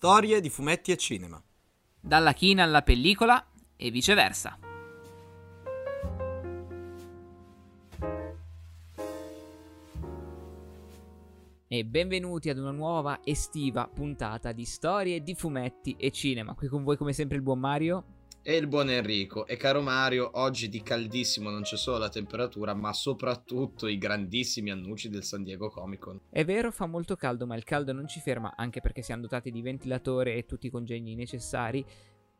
Storie di fumetti e cinema. Dalla china alla pellicola e viceversa. E benvenuti ad una nuova estiva puntata di storie di fumetti e cinema. Qui con voi come sempre il buon Mario. E il buon Enrico. E caro Mario, oggi di caldissimo non c'è solo la temperatura, ma soprattutto i grandissimi annunci del San Diego Comic Con. È vero, fa molto caldo, ma il caldo non ci ferma, anche perché siamo dotati di ventilatore e tutti i congegni necessari.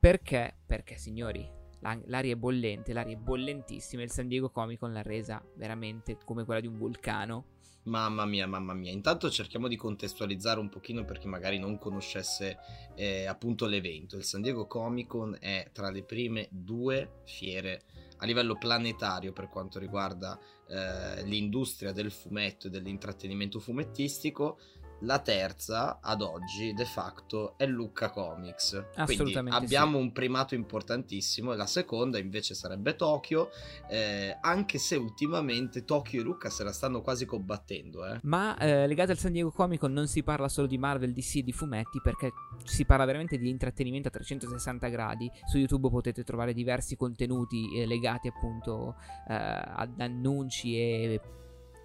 Perché? Perché, signori, l'aria è bollente, l'aria è bollentissima. Il San Diego Comic Con l'ha resa veramente come quella di un vulcano. Mamma mia, mamma mia. Intanto cerchiamo di contestualizzare un pochino per chi magari non conoscesse eh, appunto l'evento. Il San Diego Comic Con è tra le prime due fiere a livello planetario per quanto riguarda eh, l'industria del fumetto e dell'intrattenimento fumettistico. La terza, ad oggi, de facto, è Lucca Comics. Quindi abbiamo sì. un primato importantissimo. E la seconda, invece, sarebbe Tokyo. Eh, anche se ultimamente Tokyo e Lucca se la stanno quasi combattendo. Eh. Ma eh, legato al San Diego Comic Con non si parla solo di Marvel, DC e di fumetti, perché si parla veramente di intrattenimento a 360 gradi. Su YouTube potete trovare diversi contenuti eh, legati appunto eh, ad annunci e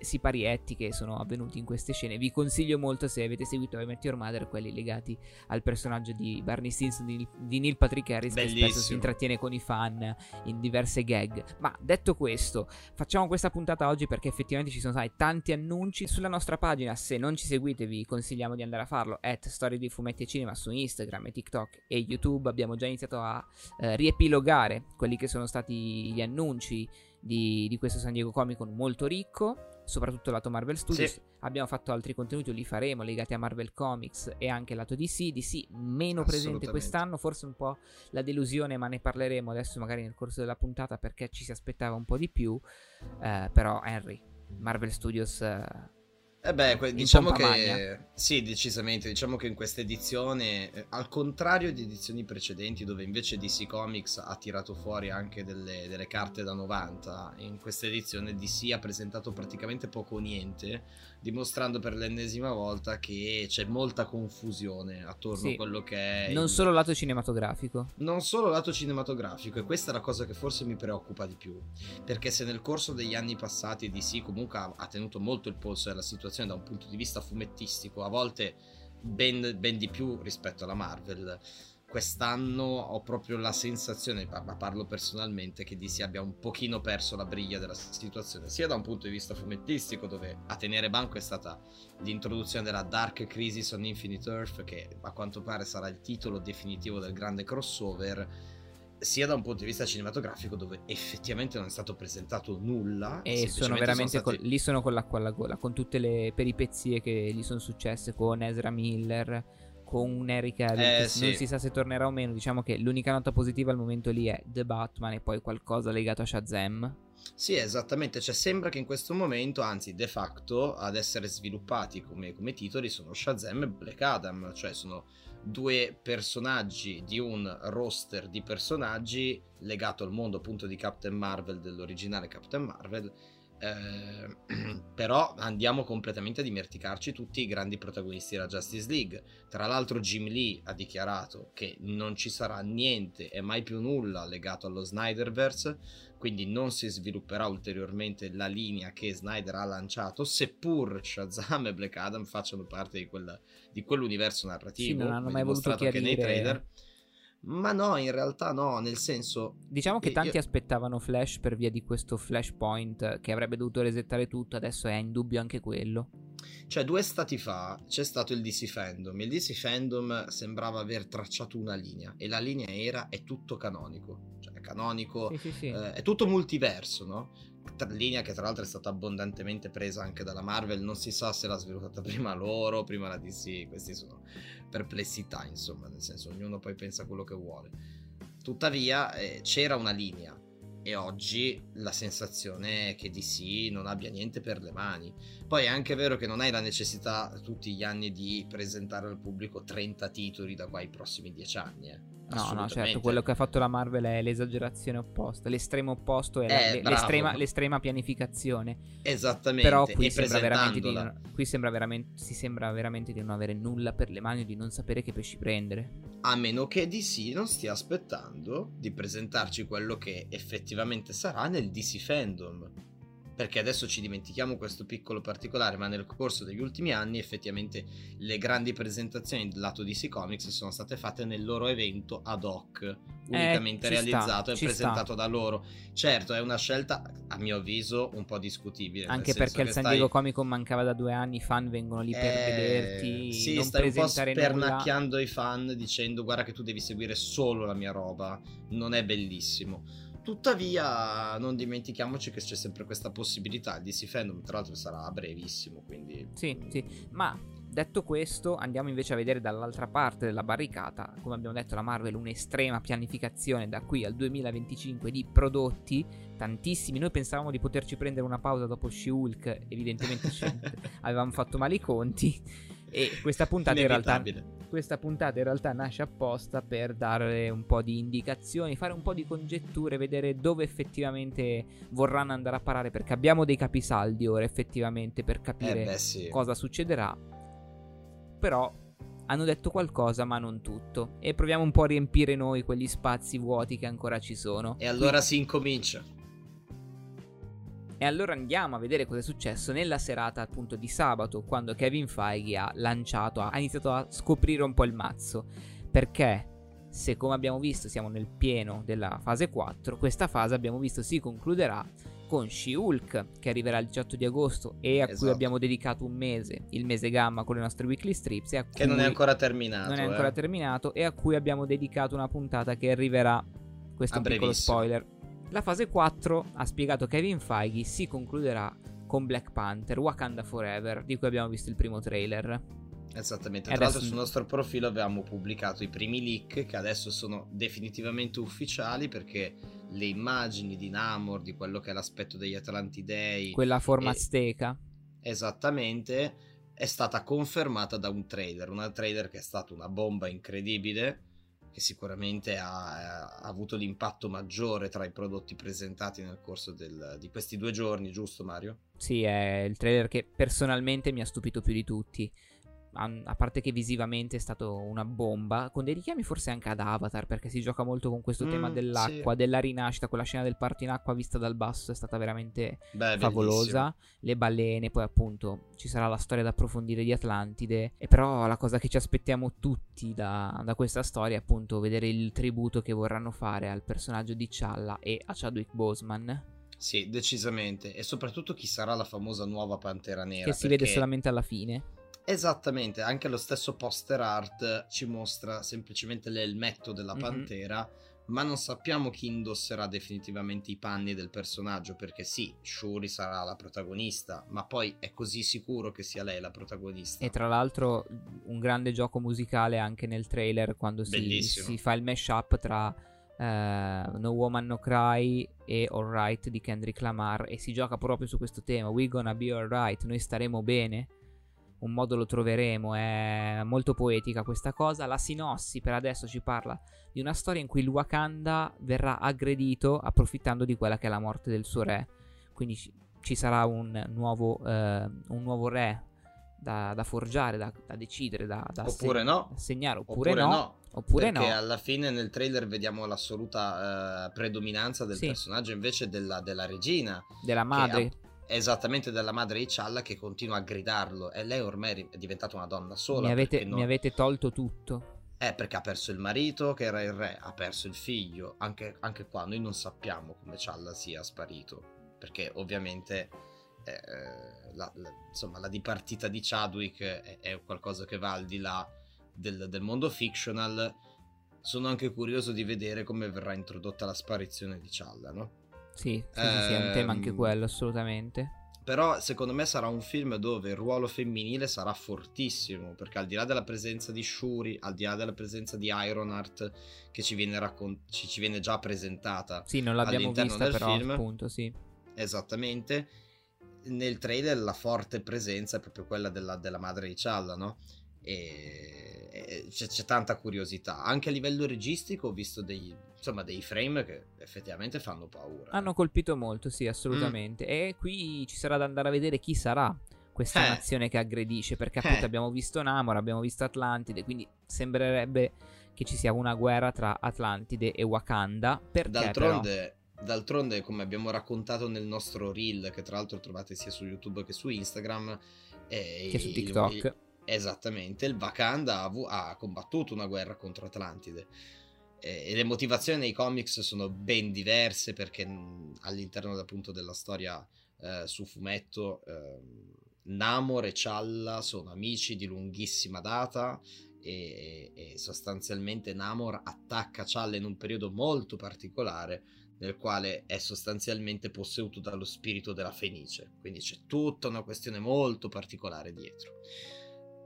siparietti che sono avvenuti in queste scene. Vi consiglio molto se avete seguito I Met Your Mother quelli legati al personaggio di Barney Stinson di, di Neil Patrick Harris Bellissimo. che spesso si intrattiene con i fan in diverse gag. Ma detto questo, facciamo questa puntata oggi perché effettivamente ci sono stati tanti annunci sulla nostra pagina. Se non ci seguite vi consigliamo di andare a farlo at Storie di Fumetti e Cinema su Instagram e TikTok e YouTube. Abbiamo già iniziato a eh, riepilogare quelli che sono stati gli annunci di, di questo San Diego Comic Con molto ricco soprattutto lato Marvel Studios. Sì. Abbiamo fatto altri contenuti, li faremo legati a Marvel Comics e anche lato DC. DC meno presente quest'anno, forse un po' la delusione, ma ne parleremo adesso magari nel corso della puntata perché ci si aspettava un po' di più. Eh, però Henry, Marvel Studios... Eh, eh beh, diciamo che sì, decisamente. Diciamo che in questa edizione, eh, al contrario di edizioni precedenti, dove invece DC Comics ha tirato fuori anche delle, delle carte da 90, in questa edizione DC ha presentato praticamente poco o niente, dimostrando per l'ennesima volta che c'è molta confusione attorno Sì. a quello che è. non il- solo lato cinematografico. non solo lato cinematografico, e questa è la cosa che forse mi preoccupa di più. Perché se nel corso degli anni passati DC comunque ha, ha tenuto molto il polso della situazione da un punto di vista fumettistico, a volte ben, ben di più rispetto alla Marvel. Quest'anno ho proprio la sensazione, ma parlo personalmente, che DC abbia un pochino perso la briglia della situazione, sia da un punto di vista fumettistico, dove a tenere banco è stata l'introduzione della Dark Crisis on Infinite Earth, che a quanto pare sarà il titolo definitivo del grande crossover, sia da un punto di vista cinematografico, dove effettivamente non è stato presentato nulla. E sono veramente stati- col- lì sono con l'acqua alla gola, con tutte le peripezie che gli sono successe con Ezra Miller, con un Eric Cavill Eh, sì. non si sa se tornerà o meno. Diciamo che l'unica nota positiva al momento lì è The Batman e poi qualcosa legato a Shazam. Sì, esattamente, cioè sembra che in questo momento, anzi de facto, ad essere sviluppati come, come titoli sono Shazam e Black Adam, cioè sono due personaggi di un roster di personaggi legato al mondo appunto di Captain Marvel, dell'originale Captain Marvel, Eh, però andiamo completamente a dimenticarci tutti i grandi protagonisti della Justice League. Tra l'altro, Jim Lee ha dichiarato che non ci sarà niente e mai più nulla legato allo Snyderverse, quindi non si svilupperà ulteriormente la linea che Snyder ha lanciato, seppur Shazam e Black Adam facciano parte di, quella, di quell'universo narrativo. Sì, non hanno mai voluto dimostrato che nei chiarire- trailer. Ma no, in realtà no, nel senso Diciamo che Io- tanti aspettavano Flash per via di questo Flashpoint che avrebbe dovuto resettare tutto, adesso è in dubbio anche quello. Cioè, due stati fa c'è stato il DC Fandom. Il DC Fandom sembrava aver tracciato una linea e la linea era è tutto canonico. Cioè, è canonico, Sì, sì, sì. eh, è tutto multiverso, no? Linea che tra l'altro è stata abbondantemente presa anche dalla Marvel. Non si sa se l'ha sviluppata prima loro, prima la DC. Queste sono perplessità, insomma, nel senso, ognuno poi pensa quello che vuole. Tuttavia, eh, c'era una linea. E oggi la sensazione è che DC non abbia niente per le mani. Poi è anche vero che non hai la necessità tutti gli anni di presentare al pubblico 30 titoli da qua ai prossimi 10 anni. Eh. No, no, certo, quello che ha fatto la Marvel è l'esagerazione opposta, l'estremo opposto è Eh, l'estrema, l'estrema pianificazione. Esattamente. Però qui sembra, veramente di qui sembra veramente, si sembra veramente di non avere nulla per le mani e di non sapere che pesci prendere. A meno che DC non stia aspettando di presentarci quello che effettivamente sarà nel DC Fandom. Perché adesso ci dimentichiamo questo piccolo particolare, ma nel corso degli ultimi anni effettivamente le grandi presentazioni del lato DC Comics sono state fatte nel loro evento ad hoc, unicamente ci sta, realizzato e ci presentato da loro. Certo, è una scelta, a mio avviso, un po' discutibile. Anche perché il San stai- Diego Comic Con mancava da due anni, i fan vengono lì per eh, vederti, Sì, non stai un po' presentare nulla. spernacchiando i fan dicendo guarda che tu devi seguire solo la mia roba, non è bellissimo. Tuttavia, non dimentichiamoci che c'è sempre questa possibilità. Il DC Fandom, tra l'altro, sarà brevissimo. Quindi, Sì, sì, ma detto questo, andiamo invece a vedere dall'altra parte della barricata. Come abbiamo detto, la Marvel un'estrema pianificazione da qui al 2025 di prodotti, tantissimi. Noi pensavamo di poterci prendere una pausa dopo She-Hulk, evidentemente avevamo fatto male i conti. E questa puntata in realtà. Questa puntata in realtà nasce apposta per dare un po' di indicazioni, fare un po' di congetture, vedere dove effettivamente vorranno andare a parare, perché abbiamo dei capisaldi ora effettivamente per capire Eh beh, sì. cosa succederà. Però hanno detto qualcosa, ma non tutto. E proviamo un po' a riempire noi quegli spazi vuoti che ancora ci sono. E allora si incomincia. E allora andiamo a vedere cosa è successo nella serata appunto di sabato, quando Kevin Feige ha lanciato, ha iniziato a scoprire un po' il mazzo. Perché se come abbiamo visto siamo nel pieno della fase 4, questa fase abbiamo visto si concluderà con She-Hulk che arriverà il 18 di agosto e a cui Esatto. abbiamo dedicato un mese, il mese gamma con le nostre weekly strips e a Che non è cui- ancora terminato. non è ancora eh. terminato e a cui abbiamo dedicato una puntata che arriverà. Questo A è un piccolo spoiler. La fase 4, ha spiegato Kevin Feige, si concluderà con Black Panther Wakanda Forever, di cui abbiamo visto il primo trailer. Esattamente. Tra l'altro, adesso- sul nostro profilo avevamo pubblicato i primi leak che adesso sono definitivamente ufficiali perché le immagini di Namor, di quello che è l'aspetto degli Atlantidei, Quella forma e- azteca. esattamente, è stata confermata da un trailer. Un trailer che è stato una bomba incredibile. Che sicuramente ha, ha avuto l'impatto maggiore tra i prodotti presentati nel corso del- di questi due giorni, giusto Mario? Sì, è il trailer che personalmente mi ha stupito più di tutti. A, parte che visivamente è stato una bomba, con dei richiami forse anche ad Avatar, perché si gioca molto con questo Mm, tema dell'acqua, sì. della rinascita, quella scena del parto in acqua vista dal basso è stata veramente Beh, favolosa. Le balene, poi appunto ci sarà la storia da approfondire di Atlantide. E però la cosa che ci aspettiamo tutti da, da questa storia è appunto vedere il tributo che vorranno fare al personaggio di Challa e a Chadwick Boseman, Sì, decisamente. E soprattutto chi sarà la famosa nuova Pantera Nera. che si vede perché- solamente alla fine. Esattamente, anche lo stesso poster art ci mostra semplicemente l'elmetto della Mhm. Pantera, ma non sappiamo chi indosserà definitivamente i panni del personaggio, perché sì, Shuri sarà la protagonista, ma poi è così sicuro che sia lei la protagonista. E tra l'altro un grande gioco musicale anche nel trailer quando si, si fa il mashup tra eh, No Woman No Cry e Alright di Kendrick Lamar e si gioca proprio su questo tema. We gonna be alright, noi staremo bene. Un modo lo troveremo, è molto poetica questa cosa. La sinossi per adesso ci parla di una storia in cui il Wakanda verrà aggredito approfittando di quella che è la morte del suo re. Quindi ci- sarà un nuovo, eh, un nuovo re da, da forgiare, da, da decidere, da, da Oppure asseg- no. da assegnare, oppure, Oppure no. no. Oppure perché no. alla fine nel trailer vediamo l'assoluta eh, predominanza del Sì. personaggio invece della, della regina. Della madre. che esattamente della madre di Challa che continua a gridarlo. E lei ormai è diventata una donna sola. Mi avete, non- mi avete tolto tutto. Eh, perché ha perso il marito che era il re, ha perso il figlio. Anche, anche qua noi non sappiamo come Challa sia sparito. Perché ovviamente eh, la, la- insomma, la dipartita di Chadwick è, è qualcosa che va al di là del, del mondo fictional. Sono anche curioso di vedere come verrà introdotta la sparizione di Challa, no? Sì, sì, sì, sì, è un tema anche Ehm, quello, assolutamente. Però secondo me sarà un film dove il ruolo femminile sarà fortissimo, perché al di là della presenza di Shuri, al di là della presenza di Ironheart che ci viene, raccon- ci, ci viene già presentata Sì, non l'abbiamo all'interno vista del però, film, appunto, sì. esattamente, nel trailer la forte presenza è proprio quella della, della madre di Challa, no? E, e c'è, c'è tanta curiosità. Anche a livello registico ho visto dei, insomma, dei frame che effettivamente fanno paura. Hanno colpito molto, sì, assolutamente. E qui ci sarà da andare a vedere chi sarà questa Mm. Eh. nazione che aggredisce, perché appunto Eh. abbiamo visto Namor, abbiamo visto Atlantide, quindi sembrerebbe che ci sia una guerra tra Atlantide e Wakanda. Perché però? D'altronde, d'altronde, come abbiamo raccontato nel nostro reel, che tra l'altro trovate sia su YouTube che su Instagram, eh, Che su TikTok. il- esattamente, il Wakanda ha, ha combattuto una guerra contro Atlantide. Eh, E le motivazioni nei comics sono ben diverse perché mh, all'interno appunto della storia eh, su fumetto ehm, Namor e Challa sono amici di lunghissima data e, e sostanzialmente Namor attacca Challa in un periodo molto particolare nel quale è sostanzialmente posseduto dallo spirito della Fenice. Quindi c'è tutta una questione molto particolare dietro.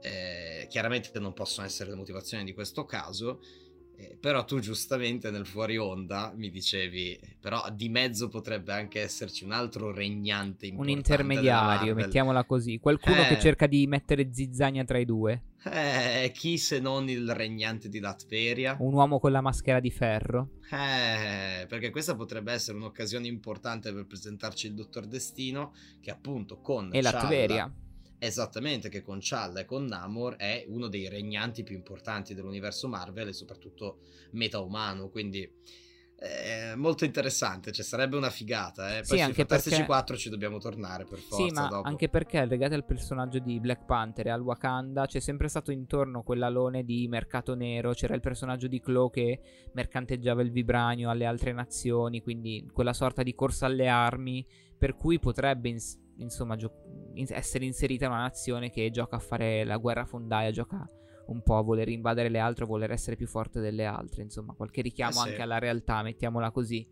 Eh, chiaramente non possono essere le motivazioni di questo caso, eh, però tu giustamente nel fuori onda mi dicevi, però di mezzo potrebbe anche esserci un altro regnante Un intermediario, mettiamola così. Qualcuno Eh. che cerca di mettere zizzania tra i due. Eh, chi se non il regnante di Latveria? Un uomo con la maschera di ferro. Eh, perché questa potrebbe essere un'occasione importante per presentarci il Dottor Destino, che appunto con E Challa- Latveria. Esattamente, che con Challa e con Namor è uno dei regnanti più importanti dell'universo Marvel e soprattutto meta-umano, quindi è molto interessante, cioè sarebbe una figata, eh. Sì, Poi sui anche Fantastici perché- 4 ci dobbiamo tornare per forza Sì, ma dopo. anche perché legati al personaggio di Black Panther e al Wakanda c'è sempre stato intorno quell'alone di mercato nero. C'era il personaggio di Claw che mercanteggiava il vibranio alle altre nazioni, quindi quella sorta di corsa alle armi. Per cui potrebbe ins- insomma gio- in- essere inserita una nazione che gioca a fare la guerra fondaia, gioca un po' a voler invadere le altre, a voler essere più forte delle altre. Insomma, qualche richiamo Eh sì. anche alla realtà, mettiamola così.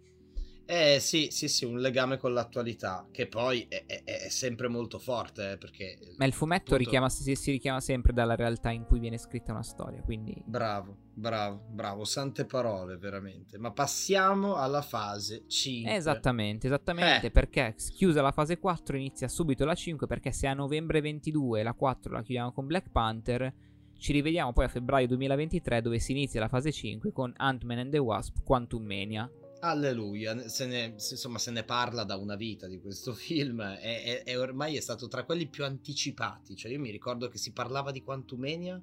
Eh sì, sì, sì, un legame con l'attualità, che poi è, è- è sempre molto forte, eh, perché... Ma il fumetto appunto- richiama, si, si richiama sempre dalla realtà in cui viene scritta una storia, quindi... Bravo, bravo, bravo, sante parole veramente. Ma passiamo alla fase 5. Esattamente, esattamente, Eh. perché chiusa la fase 4 inizia subito la 5, perché se a novembre 22 la 4 la chiudiamo con Black Panther, ci rivediamo poi a febbraio 2023 dove si inizia la fase 5 con Ant-Man and the Wasp Quantum Mania. Alleluia, se ne, insomma se ne parla da una vita di questo film e, e- e ormai è stato tra quelli più anticipati, cioè io mi ricordo che si parlava di Quantumania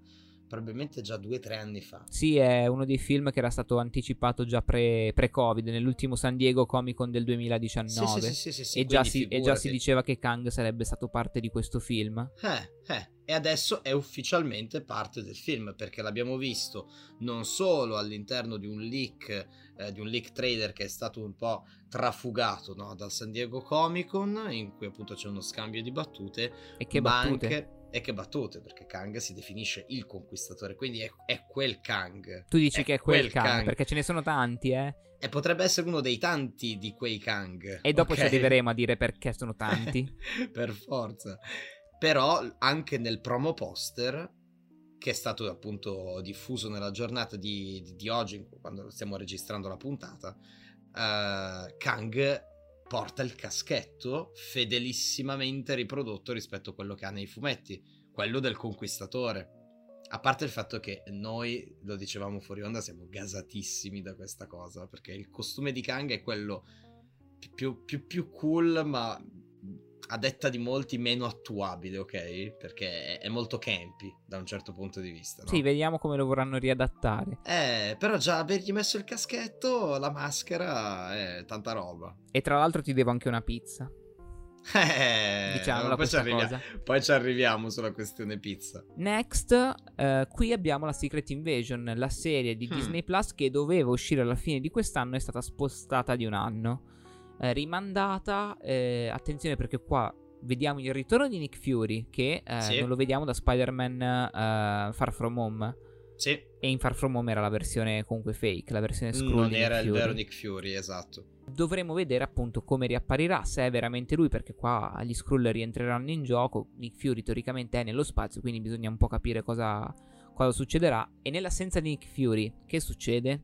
probabilmente già due o tre anni fa. Sì, è uno dei film che era stato anticipato già pre- pre-Covid, nell'ultimo San Diego Comic Con del 2019. Sì, sì, sì, sì, e, già si, e già si diceva che Kang sarebbe stato parte di questo film. Eh, eh, e adesso è ufficialmente parte del film perché l'abbiamo visto non solo all'interno di un leak, eh, di un leak trailer che è stato un po' trafugato no, dal San Diego Comic Con, in cui appunto c'è uno scambio di battute, E che battute. anche e che battute perché Kang si definisce il conquistatore, quindi è, è quel Kang. Tu dici che è quel Kang, Kang. perché ce ne sono tanti, eh? E potrebbe essere uno dei tanti di quei Kang. E dopo ok? ci arriveremo a dire perché sono tanti. per forza. Però anche nel promo poster, che è stato appunto diffuso nella giornata di, di- di oggi, quando stiamo registrando la puntata, eh, Kang porta il caschetto fedelissimamente riprodotto rispetto a quello che ha nei fumetti, quello del conquistatore. A parte il fatto che noi, lo dicevamo fuori onda, siamo gasatissimi da questa cosa, perché il costume di Kang è quello più, più, più cool, ma a detta di molti, meno attuabile, ok? Perché è, molto campy da un certo punto di vista. No? Sì, vediamo come lo vorranno riadattare. Eh, però già avergli messo il caschetto, la maschera, è tanta roba. E tra l'altro ti devo anche una pizza. Eh, Diciamola poi, ci questa arrivia- cosa. poi ci arriviamo sulla questione pizza. Next, eh, qui abbiamo la Secret Invasion, la serie di Hmm. Disney Plus che doveva uscire alla fine di quest'anno, è stata spostata di un anno. Eh, rimandata, eh, attenzione perché qua vediamo il ritorno di Nick Fury, che eh, Sì. non lo vediamo da Spider-Man eh, Far From Home. Sì, E in Far From Home era la versione comunque fake, la versione Skrull non di era il vero Nick Fury, esatto. Dovremo vedere appunto come riapparirà, se è veramente lui, perché qua gli Skrull rientreranno in gioco. Nick Fury teoricamente è nello spazio, quindi bisogna un po' capire cosa, cosa succederà. E nell'assenza di Nick Fury, che succede?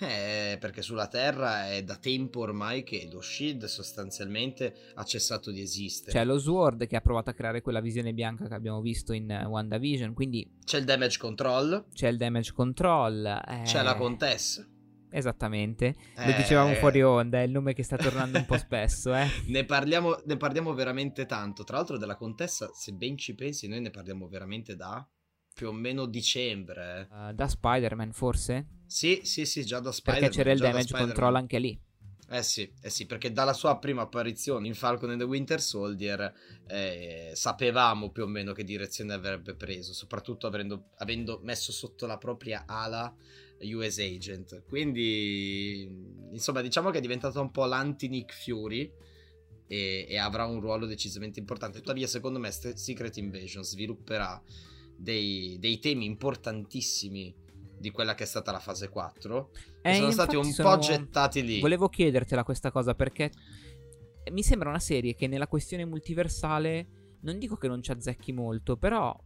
Eh, perché sulla Terra è da tempo ormai che lo Shield sostanzialmente ha cessato di esistere. C'è lo Sword che ha provato a creare quella visione bianca che abbiamo visto in eh, WandaVision, quindi C'è il damage control, c'è il damage control. eh, c'è la contessa. Esattamente, lo Eh, dicevamo fuori onda, è il nome che sta tornando un po' spesso, eh. Ne parliamo, ne parliamo veramente tanto. Tra l'altro, della contessa, se ben ci pensi, noi ne parliamo veramente da più o meno dicembre. Uh, da Spider-Man forse? Sì, sì, sì, già da Spider-Man. Perché c'era il damage control anche lì. Eh sì, eh sì, perché dalla sua prima apparizione in Falcon and the Winter Soldier eh, sapevamo più o meno che direzione avrebbe preso, soprattutto avendo, avendo messo sotto la propria ala US Agent. Quindi, insomma, diciamo che è diventato un po' l'anti-Nick Fury e, e avrà un ruolo decisamente importante. Tuttavia, secondo me, Secret Invasion svilupperà dei, dei temi importantissimi di quella che è stata la fase 4 che Eh, sono stati un infatti po' sono- gettati lì. Volevo chiedertela questa cosa perché mi sembra una serie che nella questione multiversale non dico che non ci azzecchi molto, però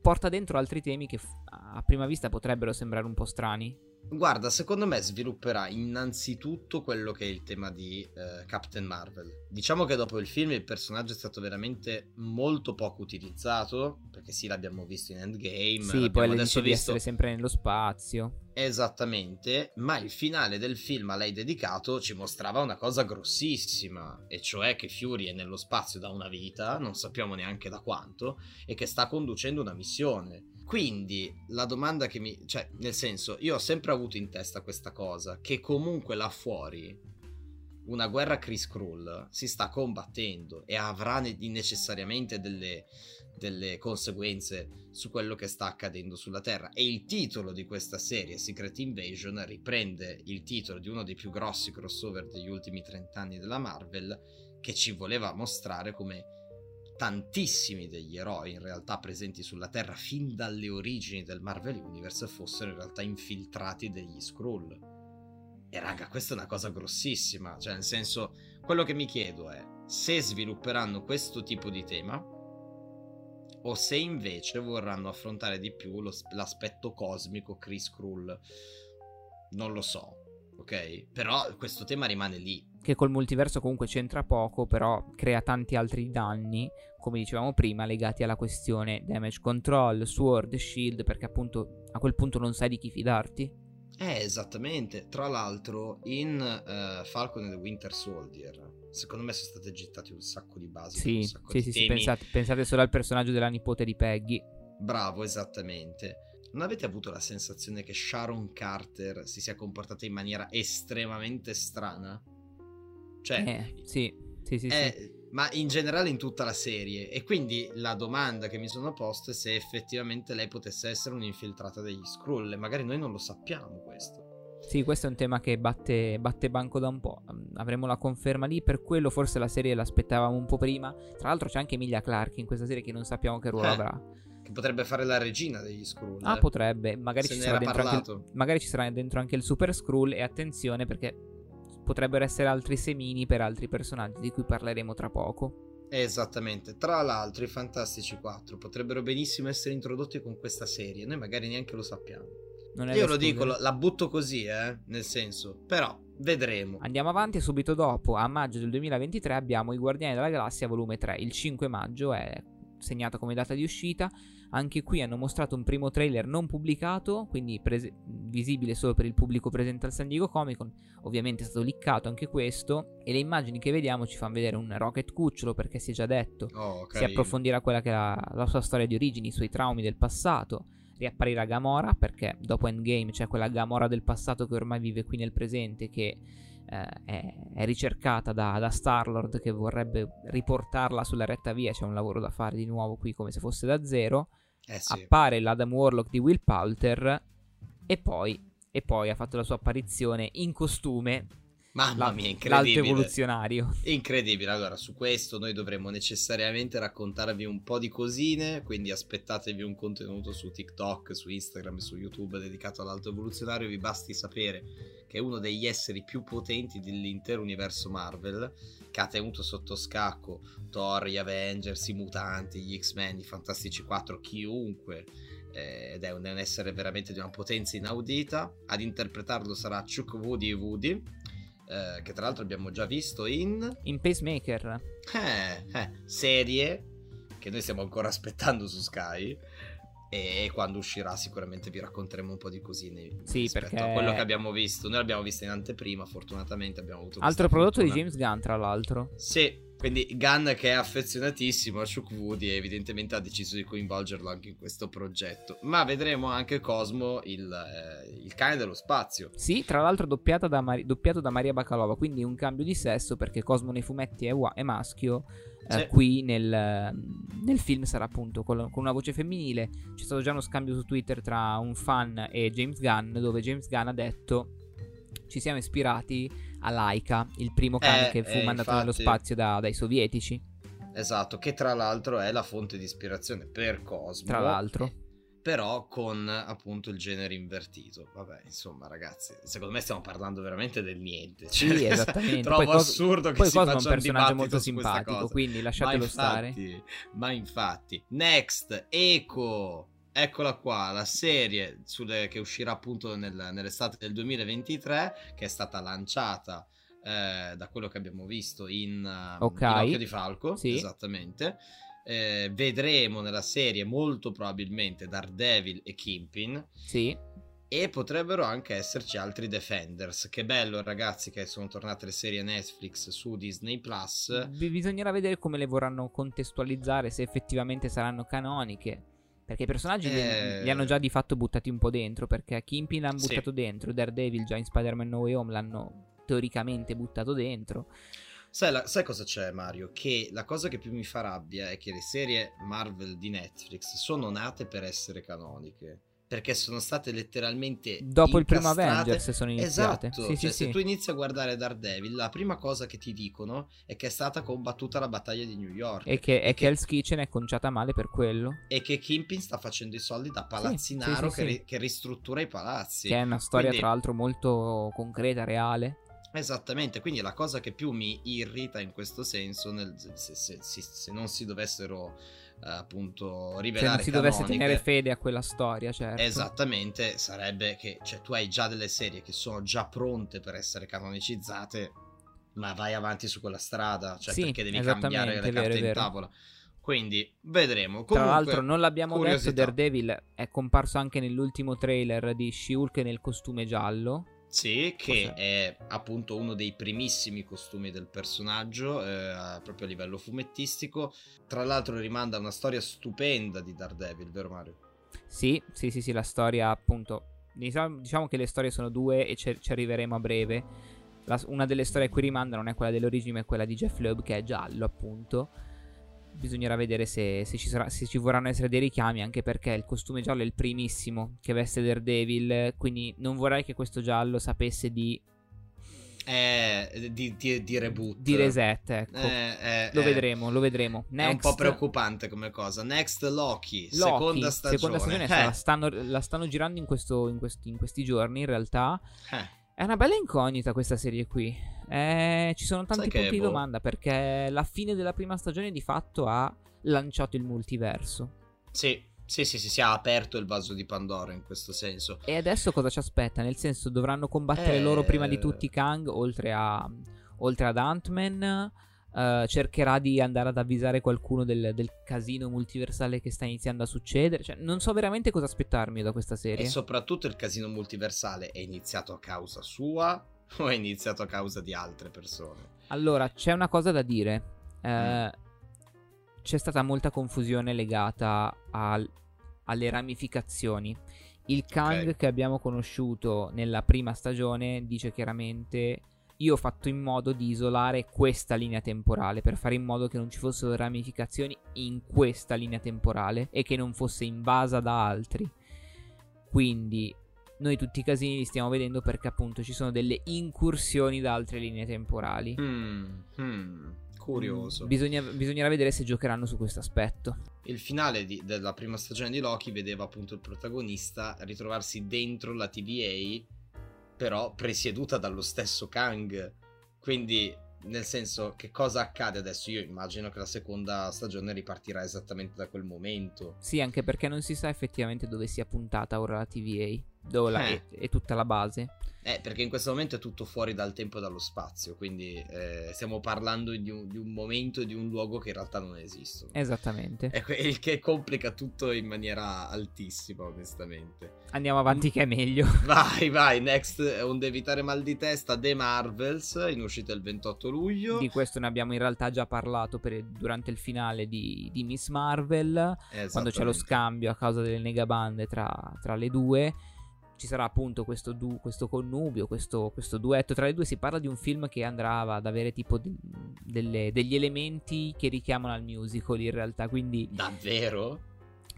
porta dentro altri temi che a prima vista potrebbero sembrare un po' strani. Guarda, secondo me svilupperà innanzitutto quello che è il tema di eh, Captain Marvel. Diciamo che dopo il film il personaggio è stato veramente molto poco utilizzato, perché sì, l'abbiamo visto in Endgame. sì, poi adesso dice di visto essere sempre nello spazio. esattamente, ma il finale del film a lei dedicato ci mostrava una cosa grossissima, e cioè che Fury è nello spazio da una vita, non sappiamo neanche da quanto, e che sta conducendo una missione. Quindi la domanda che mi... cioè, nel senso, io ho sempre avuto in testa questa cosa, che comunque là fuori una guerra Chris Krull si sta combattendo e avrà ne- necessariamente delle, delle conseguenze su quello che sta accadendo sulla Terra. E il titolo di questa serie, Secret Invasion, riprende il titolo di uno dei più grossi crossover degli ultimi 30 anni della Marvel, che ci voleva mostrare come tantissimi degli eroi in realtà presenti sulla Terra fin dalle origini del Marvel Universe fossero in realtà infiltrati degli Skrull. E raga, questa è una cosa grossissima, cioè nel senso, quello che mi chiedo è se svilupperanno questo tipo di tema o se invece vorranno affrontare di più lo- l'aspetto cosmico Chris Krull. Non lo so, ok? Però questo tema rimane lì. Che col multiverso comunque c'entra poco, però crea tanti altri danni, come dicevamo prima, legati alla questione damage control, sword, shield, perché appunto a quel punto non sai di chi fidarti. Eh, esattamente. Tra l'altro, in eh, Falcon and the Winter Soldier, secondo me sono state gettate un sacco di basi. Sì, sì, sì, sì, pensate, pensate solo al personaggio della nipote di Peggy. Bravo, esattamente. Non avete avuto la sensazione che Sharon Carter si sia comportata in maniera estremamente strana? Cioè, Eh, sì, sì, sì, sì. eh, ma in generale in tutta la serie. E quindi la domanda che mi sono posto è se effettivamente lei potesse essere un'infiltrata degli Skrull. Magari noi non lo sappiamo questo. Sì, questo è un tema che batte, batte banco da un po'. Mm, Avremo la conferma lì, per quello forse la serie l'aspettavamo un po' prima. Tra l'altro c'è anche Emilia Clarke in questa serie che non sappiamo che ruolo Eh, avrà. Che potrebbe fare la regina degli Skrull. Ah, potrebbe. Magari ci, sarà anche magari ci sarà dentro anche il Super Skrull. E attenzione perché potrebbero essere altri semini per altri personaggi di cui parleremo tra poco. Esattamente. Tra l'altro, i Fantastici 4 potrebbero benissimo essere introdotti con questa serie. Noi magari neanche lo sappiamo. Io lo dico, escludere. lo- la butto così, eh. Nel senso, però, vedremo. Andiamo avanti e subito dopo, a maggio del 2023, abbiamo I Guardiani della Galassia volume 3. Il 5 maggio è segnata come data di uscita. Anche qui hanno mostrato un primo trailer non pubblicato, quindi prese- visibile solo per il pubblico presente al San Diego Comic Con. Ovviamente è stato liccato anche questo. E le immagini che vediamo ci fanno vedere un Rocket cucciolo, perché si è già detto. Oh, si approfondirà quella che è la, la sua storia di origini, i suoi traumi del passato riapparirà Gamora perché dopo Endgame c'è quella Gamora del passato che ormai vive qui nel presente che eh, è, è, ricercata da, da Star-Lord che vorrebbe riportarla sulla retta via, c'è un lavoro da fare di nuovo qui come se fosse da zero. Eh sì. Appare l'Adam Warlock di Will Poulter e poi, e poi ha fatto la sua apparizione in costume Mamma mia, incredibile. L'alto evoluzionario. Incredibile. Allora, su questo noi dovremmo necessariamente raccontarvi un po' di cosine, quindi aspettatevi un contenuto su TikTok, su Instagram e su YouTube dedicato all'alto evoluzionario. Vi basti sapere che è uno degli esseri più potenti dell'intero universo Marvel, che ha tenuto sotto scacco Thor, gli Avengers, i mutanti, gli X-Men, i Fantastici 4, chiunque eh, ed è un, essere veramente di una potenza inaudita. Ad interpretarlo sarà Chuck Woody e Woody, eh, che tra l'altro abbiamo già visto in... In Pacemaker. Eh, eh, serie che noi stiamo ancora aspettando su Sky. E quando uscirà sicuramente vi racconteremo un po' di cosine sì, perché... a quello che abbiamo visto. Noi l'abbiamo visto in anteprima, fortunatamente abbiamo avuto Altro prodotto fortuna. di James Gunn, tra l'altro. Sì, quindi Gunn che è affezionatissimo a Shuk Woody evidentemente ha deciso di coinvolgerlo anche in questo progetto. Ma vedremo anche Cosmo, il, eh, il cane dello spazio. Sì, tra l'altro da Mari- doppiato da Maria Bacalova, quindi un cambio di sesso perché Cosmo nei fumetti è, wa- è maschio. Eh, qui nel, nel film sarà appunto con, con una voce femminile. C'è stato già uno scambio su Twitter tra un fan e James Gunn, dove James Gunn ha detto ci siamo ispirati a Laika, il primo cane Eh, che fu eh, mandato infatti. nello spazio da- dai sovietici. Esatto, che tra l'altro è la fonte di ispirazione per Cosmo. Tra l'altro. Però con appunto il genere invertito. Vabbè, insomma, ragazzi, secondo me stiamo parlando veramente del niente. Sì, Cioè, esattamente. Trovo Poi assurdo che poi si Cosmo è un faccia un personaggio molto simpatico, quindi lasciatelo ma stare. infatti, Ma infatti, Next, Eco, eccola qua, la serie sulle- che uscirà appunto nel- nell'estate del 2023, che è stata lanciata eh, da quello che abbiamo visto in, uh, Ok. in Occhio di Falco, Sì. esattamente. Eh, vedremo nella serie molto probabilmente Daredevil e Kimpin Sì, e potrebbero anche esserci altri Defenders. Che bello, ragazzi, che sono tornate le serie Netflix su Disney Plus. Bi- bisognerà vedere come le vorranno contestualizzare, se effettivamente saranno canoniche. Perché i personaggi li- Eh. li, hanno già di fatto buttati un po' dentro. Perché Kimpin l'hanno Sì. buttato dentro, Daredevil già in Spider-Man No Way Home l'hanno teoricamente buttato dentro. Sai, la- sai cosa c'è, Mario? Che la cosa che più mi fa rabbia è che le serie Marvel di Netflix sono nate per essere canoniche. Perché sono state letteralmente. Dopo il primo Avengers sono iniziate. Esatto, Sì, cioè, sì, se sì. tu inizi a guardare Daredevil, la prima cosa che ti dicono è che è stata combattuta la battaglia di New York. E che, e che Hell's Kitchen è conciata male per quello. e che Kimpin sta facendo i soldi da palazzinaro che, ri- che ristruttura i palazzi. Che è una storia, Quindi- tra l'altro, molto concreta, reale. Esattamente, quindi la cosa che più mi irrita in questo senso, nel- se, se- se- se non si dovessero eh, appunto Se rivelare non si dovesse canoniche, tenere fede a quella storia, certo. Esattamente, sarebbe che cioè, tu hai già delle serie che sono già pronte per essere canonicizzate, ma vai avanti su quella strada, cioè Sì, perché devi cambiare le vero, carte è in vero. tavola. Quindi vedremo. Tra Comunque, l'altro, non l'abbiamo curiosità. detto, Daredevil è comparso anche nell'ultimo trailer di She-Hulk nel costume giallo. Sì, che Cos'è? è appunto uno dei primissimi costumi del personaggio, eh, proprio a livello fumettistico. Tra l'altro rimanda a una storia stupenda di Daredevil, vero Mario? Sì, sì, sì, sì, la storia appunto. Diciamo, diciamo che le storie sono due e ci, ci arriveremo a breve. La- una delle storie a cui rimanda non è quella dell'origine, ma è quella di Jeff Loeb, che è giallo, appunto. Bisognerà vedere se, se ci sarà- se ci vorranno essere dei richiami, anche perché il costume giallo è il primissimo che veste Daredevil. Quindi non vorrei che questo giallo sapesse di, Eh, di, di, di reboot. di reset, ecco. Eh, eh, lo eh, vedremo, lo vedremo. È un Next, po' preoccupante come cosa. Next Loki, Loki, seconda stagione. seconda stagione, Eh, la, stanno, la stanno girando in, questo- in questi, in questi giorni, in realtà. eh. È una bella incognita questa serie qui. Eh, ci sono tanti Sai punti di boh. domanda perché la fine della prima stagione di fatto ha lanciato il multiverso. Sì, sì, sì, sì, si è aperto il vaso di Pandora in questo senso. E adesso cosa ci aspetta? Nel senso dovranno combattere Eh, loro prima di tutti Kang, oltre, a, oltre ad Ant-Man. Eh, cercherà di andare ad avvisare qualcuno del, del casino multiversale che sta iniziando a succedere. Cioè, non so veramente cosa aspettarmi da questa serie. E soprattutto il casino multiversale è iniziato a causa sua o è iniziato a causa di altre persone? Allora, c'è una cosa da dire. Mm. Eh, C'è stata molta confusione legata al- alle ramificazioni. Il Kang Ok. che abbiamo conosciuto nella prima stagione dice chiaramente io ho fatto in modo di isolare questa linea temporale per fare in modo che non ci fossero ramificazioni in questa linea temporale e che non fosse invasa da altri. Quindi noi tutti i casini li stiamo vedendo perché appunto ci sono delle incursioni da altre linee temporali. Hmm, hmm, curioso. Mm, Bisogna- bisognerà vedere se giocheranno su questo aspetto. Il finale di- della prima stagione di Loki vedeva appunto il protagonista ritrovarsi dentro la TVA, però presieduta dallo stesso Kang. Quindi, nel senso, che cosa accade adesso? Io immagino che la seconda stagione ripartirà esattamente da quel momento. Sì, anche perché non si sa effettivamente dove sia puntata ora la TVA. Dove la- Eh. è, è tutta la base. Eh, perché in questo momento è tutto fuori dal tempo e dallo spazio, quindi eh, stiamo parlando di un, di un momento e di un luogo che in realtà non esistono. Esattamente. È que- il che complica tutto in maniera altissima, onestamente. Andiamo avanti che è meglio. Vai, vai, next, onde evitare mal di testa, The Marvels, in uscita il 28 luglio. Di questo ne abbiamo in realtà già parlato per- durante il finale di, di Miss Marvel. Quando c'è lo scambio a causa delle negabande tra, tra le due. Ci sarà appunto questo, du- questo connubio, questo, questo duetto tra le due. Si parla di un film che andrà ad avere tipo de- delle- degli elementi che richiamano al musical in realtà. Quindi Davvero?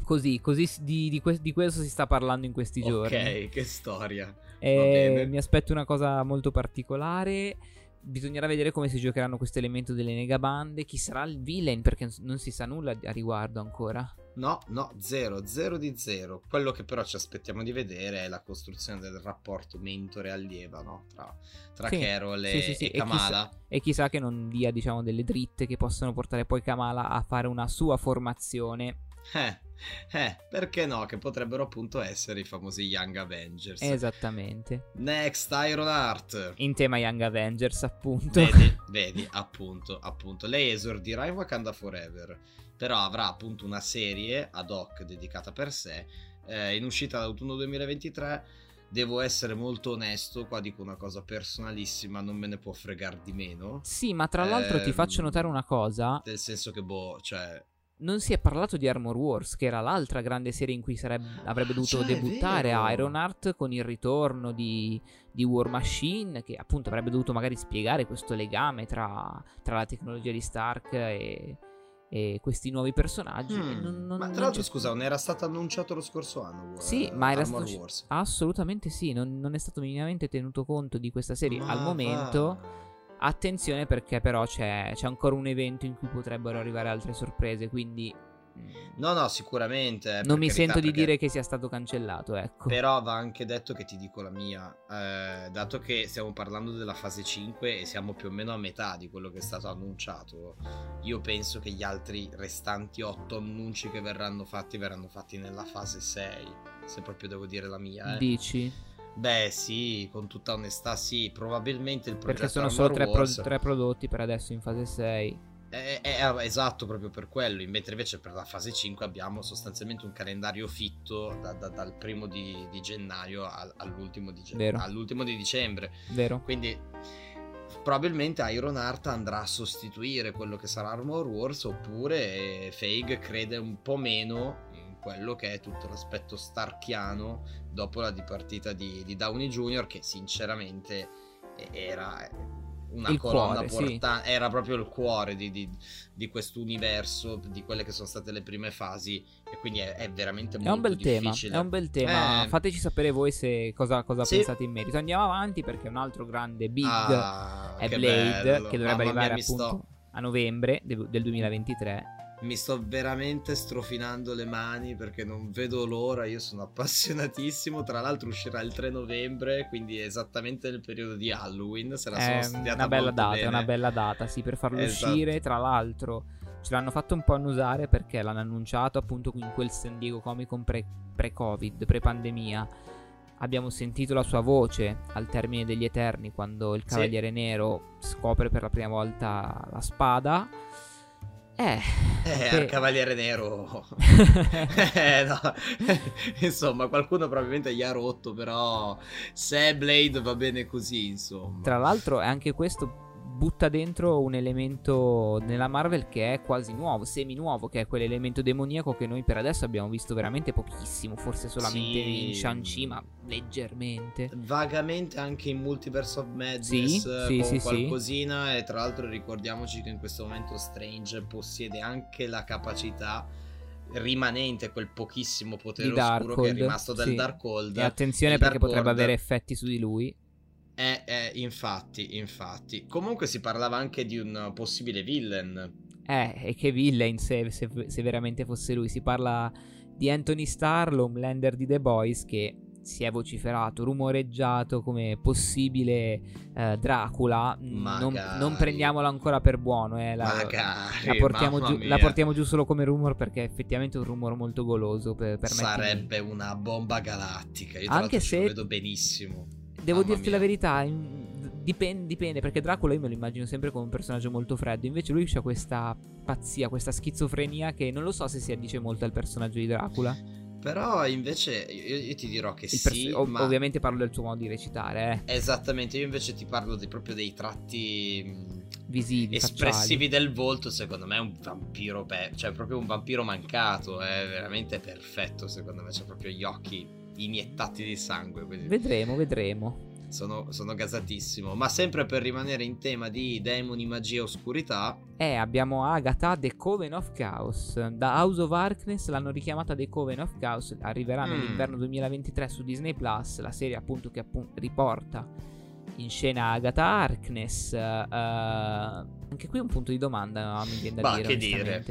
così, così di, di que- di questo si sta parlando in questi giorni. Ok, che storia. Eh, mi aspetto una cosa molto particolare. Bisognerà vedere come si giocheranno questo elemento delle negabande. Chi sarà il villain? Perché non si sa nulla a riguardo ancora. No, no, zero, zero di zero. Quello che però ci aspettiamo di vedere è la costruzione del rapporto mentore-allieva, no? Tra, tra Sì, Carol e, sì, sì, e e Kamala. E chissà che non dia, diciamo, delle dritte che possono portare poi Kamala a fare una sua formazione. Eh, eh, perché no? Che potrebbero appunto essere i famosi Young Avengers. Esattamente. Next, Iron Heart. In tema Young Avengers, appunto. Vedi, vedi, appunto, appunto. Lei esordirà in Wakanda Forever, però avrà appunto una serie ad hoc dedicata per sé, eh, in uscita d'autunno 2023. Devo essere molto onesto, qua dico una cosa personalissima, non me ne può fregare di meno. Sì, ma tra l'altro ti Ehm, faccio notare una cosa. Nel senso che, boh, cioè... Non si è parlato di Armor Wars, che era l'altra grande serie in cui sarebbe- avrebbe dovuto cioè, debuttare. Ironheart con il ritorno di, di War Machine, che appunto avrebbe dovuto magari spiegare questo legame tra, tra la tecnologia di Stark e, e questi nuovi personaggi. e Hmm, non- non- ma non tra l'altro, scusa, non era stato annunciato lo scorso anno? Sì, eh, ma era Armor stato- Wars. Assolutamente sì, non, non è stato minimamente tenuto conto di questa serie Ma al momento. va. Attenzione perché però c'è, c'è ancora un evento in cui potrebbero arrivare altre sorprese, quindi mm, No, no, sicuramente. eh, non per mi carità, sento di dire che sia stato cancellato, ecco. Però va anche detto che ti dico la mia, eh, dato che stiamo parlando della fase 5 e siamo più o meno a metà di quello che è stato annunciato, io penso che gli altri restanti 8 annunci che verranno fatti verranno fatti nella fase 6, se proprio devo dire la mia. eh. Dici? Beh sì, con tutta onestà sì, probabilmente il progetto Perché sono Armor solo tre, pro- Wars- tre prodotti per adesso in fase 6. Eh, eh, esatto, proprio per quello. Mentre invece per la fase 5 abbiamo sostanzialmente un calendario fitto da- da- dal primo di, di gennaio al- all'ultimo, di gen- all'ultimo di dicembre. Vero? Quindi probabilmente Iron Heart andrà a sostituire quello che sarà Armor Wars oppure eh, Feig crede un po' meno quello che è tutto l'aspetto starchiano dopo la dipartita di, di Downey Jr. che sinceramente era una Il colonna cuore, sì. portante, era proprio il cuore di, di, di questo universo, di quelle che sono state le prime fasi e quindi è, è veramente È molto un bel tema, difficile. è un bel tema. Eh, Fateci sapere voi se cosa, cosa Sì. pensate in merito. Andiamo avanti perché un altro grande big ah, è che Blade, bello. che dovrebbe Mamma mia, arrivare mi appunto sto- a novembre de- del 2023. Mi sto veramente strofinando le mani perché non vedo l'ora, io sono appassionatissimo, tra l'altro uscirà il 3 novembre, quindi esattamente nel periodo di Halloween, se la sono È studiata una bella data, bene. una bella data, sì, per farlo Esatto. uscire. Tra l'altro, ce l'hanno fatto un po' annusare perché l'hanno annunciato appunto in quel San Diego Comic Con pre- pre-Covid, pre-pandemia. Abbiamo sentito la sua voce al termine degli Eterni quando il Sì. Cavaliere Nero scopre per la prima volta la spada. Eh, Eh, che- al Cavaliere Nero. Eh, no. insomma, qualcuno probabilmente gli ha rotto, però se è Blade va bene così, insomma. Tra l'altro, anche questo butta dentro un elemento nella Marvel che è quasi nuovo, semi nuovo, che è quell'elemento demoniaco che noi per adesso abbiamo visto veramente pochissimo, forse solamente Sì. in Shang-Chi, ma leggermente. Vagamente anche in Multiverse of Madness Sì, eh, sì, con sì, sì. qualcosina e tra l'altro ricordiamoci che in questo momento Strange possiede anche la capacità rimanente quel pochissimo potere oscuro che è rimasto dal sì. Darkhold E attenzione perché potrebbe Darkhold- avere effetti su di lui. Eh, eh, infatti, infatti. Comunque si parlava anche di un possibile villain. Eh, e che villain se, se, se veramente fosse lui. Si parla di Anthony Starr, l'Homelander di The Boys, che si è vociferato, rumoreggiato come possibile eh, Dracula. Non, Magari. non prendiamolo ancora per buono, eh, la, Magari, la portiamo giù, la portiamo giù solo come rumor perché è effettivamente un rumor molto goloso. Per, permettimi- Sarebbe una bomba galattica. Io Anche ce lo se- vedo benissimo. Devo Mamma dirti mia. la verità, dipende, dipende, perché Dracula io me lo immagino sempre come un personaggio molto freddo, invece lui ha questa pazzia, questa schizofrenia che non lo so se si addice molto al personaggio di Dracula. Però invece io, io ti dirò che pers- sì, ov- ma Ovviamente parlo del suo modo di recitare, eh, esattamente, io invece ti parlo di- proprio dei tratti mh, visivi, espressivi del volto, secondo me è un vampiro, be- cioè proprio un vampiro mancato, è veramente perfetto, secondo me, c'ha proprio gli occhi iniettati di sangue, quindi Vedremo, vedremo. sono, sono gasatissimo. Ma sempre per rimanere in tema di demoni, magia e oscurità, Eh, abbiamo Agatha The Coven of Chaos. Da House of Harkness l'hanno richiamata The Coven of Chaos. Arriverà Mm. nell'inverno 2023 su Disney Plus. La serie, appunto, che appunto riporta in scena Agatha Harkness. eh, anche qui un punto di domanda, no? mi viene da Ma dire. che dire?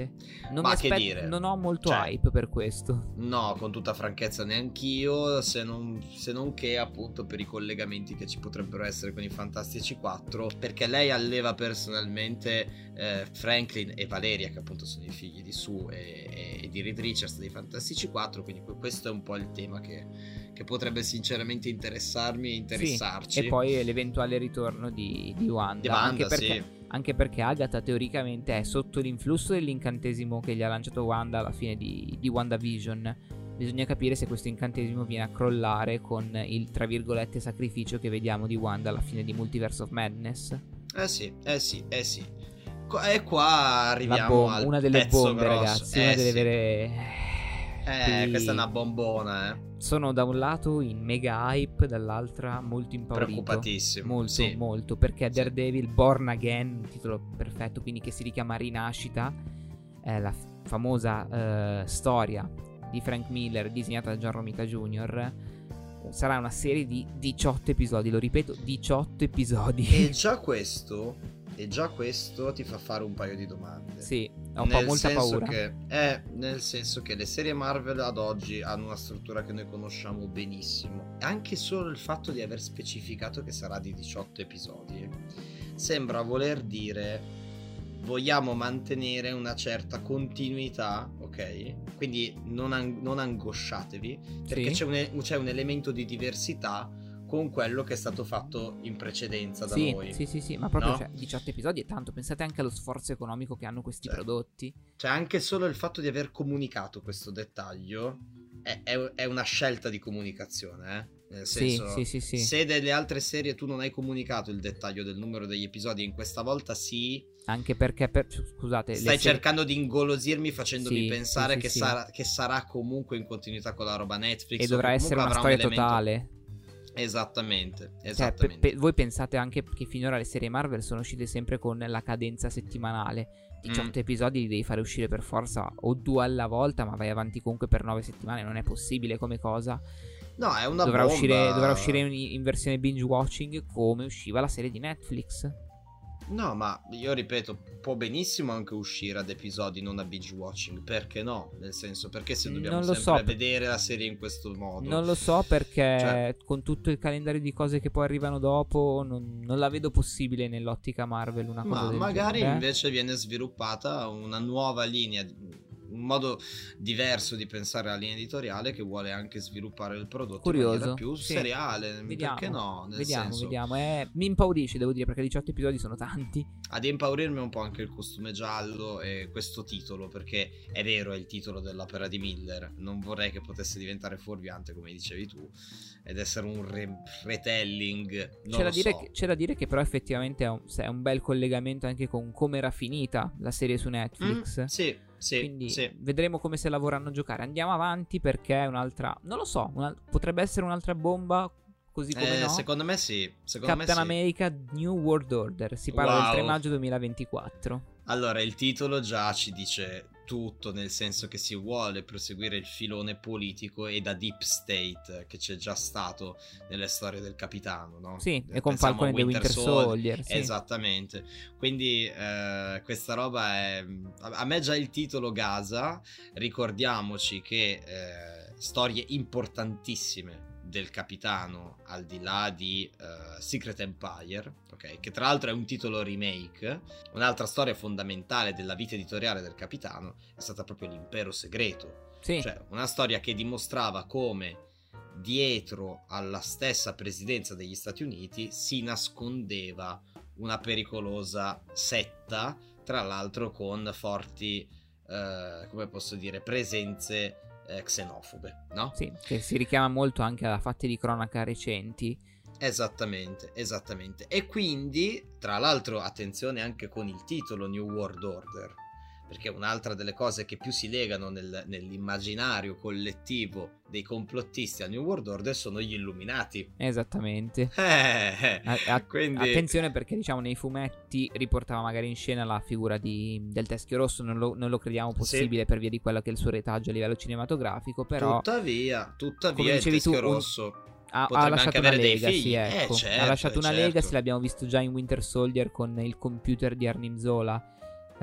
Non, Ma mi che aspet- dire? non ho molto Cioè- hype per questo. No, con tutta franchezza neanch'io, se non, se non che appunto per i collegamenti che ci potrebbero essere con i Fantastici 4, perché lei alleva personalmente eh, Franklin e Valeria, che appunto sono i figli di Sue e, e di Reed Richards dei Fantastici 4, quindi que- questo è un po' il tema che, che potrebbe sinceramente interessarmi e interessarci. Sì, e poi l'eventuale ritorno di, di Wanda. Di Wanda, anche, perché, sì. anche perché Agatha teoricamente è sotto l'influsso dell'incantesimo che gli ha lanciato Wanda alla fine di, di WandaVision. Bisogna capire se questo incantesimo viene a crollare con il tra virgolette sacrificio che vediamo di Wanda alla fine di Multiverse of Madness. Eh sì, eh sì, eh sì. E qua arriviamo al una delle bombe, grosso. ragazzi. Eh una delle sì. vere. Eh, Qui questa è una bombona, eh. Sono da un lato in mega hype, dall'altra molto impaurito. Preoccupatissimo. Molto, sì. molto. Perché. Daredevil Born Again, un titolo perfetto, quindi che si richiama Rinascita, è la f- famosa eh, storia di Frank Miller disegnata da John Romita Jr. Sarà una serie di 18 episodi, lo ripeto, 18 episodi. E già questo, e già questo ti fa fare un paio di domande. sì, ho un po' molta paura. Che, eh, nel senso che le serie Marvel ad oggi hanno una struttura che noi conosciamo benissimo. Anche solo il fatto di aver specificato che sarà di 18 episodi sembra voler dire vogliamo mantenere una certa continuità, ok? Quindi non, ang- non angosciatevi, perché Sì. c'è, un, c'è un elemento di diversità con quello che è stato fatto in precedenza da Sì, noi. sì, sì, sì, ma proprio No? cioè, 18 episodi è tanto. Pensate anche allo sforzo economico che hanno questi Cioè, prodotti. Cioè, anche solo il fatto di aver comunicato questo dettaglio è, è- è una scelta di comunicazione, eh? Nel senso, sì, sì, sì. se delle altre serie tu non hai comunicato il dettaglio del numero degli episodi, in questa volta sì, Anche perché, per, scusate, stai serie- cercando di ingolosirmi facendomi pensare che. Sarà, che sarà comunque in continuità con la roba Netflix. e dovrà essere una storia totale. Esattamente, Cioè, pe- esattamente. pe- voi pensate anche che finora le serie Marvel sono uscite sempre con la cadenza settimanale. 18 Mm. episodi li devi fare uscire per forza o due alla volta, ma vai avanti comunque per 9 settimane. Non è possibile come cosa. no, è una Dovrà bomba. uscire, dovrà uscire in, in versione binge watching come usciva la serie di Netflix. No, ma io ripeto, può benissimo anche uscire ad episodi, non a binge watching. Perché no? Nel senso, perché se dobbiamo Non lo sempre so. vedere la serie in questo modo? Non lo so perché Cioè- con tutto il calendario di cose che poi arrivano dopo non, non la vedo possibile nell'ottica Marvel una cosa Ma magari genere. eh. invece viene sviluppata una nuova linea, un modo diverso di pensare alla linea editoriale che vuole anche sviluppare il prodotto in Curioso. maniera più Sì. seriale. Vediamo. Perché no? Nel vediamo, senso, vediamo. Eh, mi impaurisce, devo dire, perché 18 episodi sono tanti. ad impaurirmi un po' anche il costume giallo e questo titolo, perché è vero, è il titolo dell'opera di Miller. Non vorrei che potesse diventare fuorviante, come dicevi tu, ed essere un re- retelling. C'è da, dire so. che, c'è da dire che però effettivamente è un, è un bel collegamento anche con come era finita la serie su Netflix. Mm, sì, sì, Quindi sì. vedremo come se la vorranno giocare. Andiamo avanti perché è un'altra... Non lo so, una- potrebbe essere un'altra bomba, così come Eh, no. Secondo me sì. Secondo Captain me sì. America New World Order. Si parla del 3 Wow. maggio 2024. Allora, il titolo già ci dice tutto, nel senso che si vuole proseguire il filone politico e da Deep State che c'è già stato nelle storie del capitano, no? Sì, Eh, e con pensiamo Falcon and the Winter Soldier. sì. Esattamente. Quindi eh, questa roba è... A a me già il titolo Gaza, ricordiamoci che eh, storie importantissime del capitano al di là di eh, Secret Empire, ok? Che tra l'altro è un titolo remake. Un'altra storia fondamentale della vita editoriale del capitano è stata proprio l'impero segreto. Sì. Cioè, una storia che dimostrava come dietro alla stessa presidenza degli Stati Uniti si nascondeva una pericolosa setta, tra l'altro con forti, eh, come posso dire, presenze eh, xenofobe, no? Sì, che si richiama molto anche a fatti di cronaca recenti. Esattamente, esattamente. E quindi, tra l'altro, attenzione anche con il titolo New World Order, perché un'altra delle cose che più si legano nel- nell'immaginario collettivo dei complottisti al New World Order sono gli illuminati. Esattamente. Eh, eh, A- a- quindi... Attenzione perché diciamo nei fumetti riportava magari in scena la figura di- del Teschio Rosso, non lo, non lo crediamo possibile per via di quello che è il suo retaggio a livello cinematografico, però Tuttavia, tuttavia il dicevi tu, teschio un- rosso ha, ha lasciato anche una legacy, figli. Eh, ecco. certo, ha lasciato una certo. legacy, l'abbiamo visto già in Winter Soldier con il computer di Arnim Zola,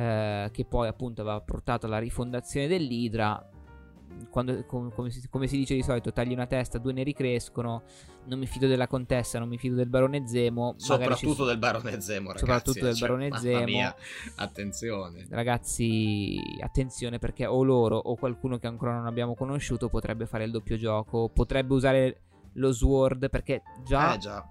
eh, che poi appunto aveva portato alla rifondazione dell'Idra. Quando, com- come, si, come si dice di solito, tagli una testa, due ne ricrescono. Non mi fido della contessa, non mi fido del barone Zemo. ci Soprattutto sono- del barone Zemo, ragazzi. Soprattutto del cioè, barone Zemo. mia, attenzione. Ragazzi, attenzione perché o loro o qualcuno che ancora non abbiamo conosciuto potrebbe fare il doppio gioco, potrebbe usare lo sword perché già Eh già.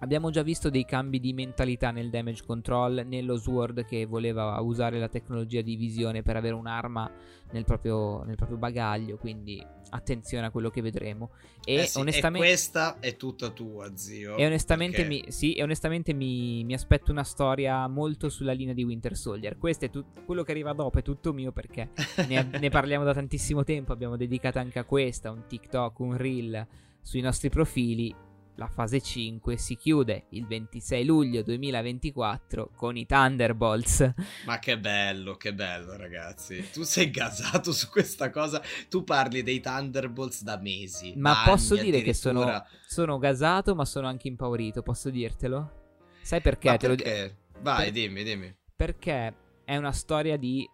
Abbiamo già visto dei cambi di mentalità nel damage control, nello sword che voleva usare la tecnologia di visione per avere un'arma nel proprio, nel proprio bagaglio, quindi attenzione a quello che vedremo. E Eh sì, onestamente... e questa è tutta tua, zio. E onestamente, perché- mi, sì, e onestamente mi, mi aspetto una storia molto sulla linea di Winter Soldier. Questo è tut- quello che arriva dopo, è tutto mio perché ne, ne parliamo da tantissimo tempo. Abbiamo dedicato anche a questa un TikTok, un reel sui nostri profili. La fase 5 si chiude il 26 luglio 2024 con i Thunderbolts. Ma che bello, che bello, ragazzi. Tu sei gasato su questa cosa. Tu parli dei Thunderbolts da mesi. Ma da posso anni dire che sono, sono gasato, ma sono anche impaurito. Posso dirtelo? Sai perché? Ma Te lo perché? Vai, per- dimmi, dimmi. perché è una storia di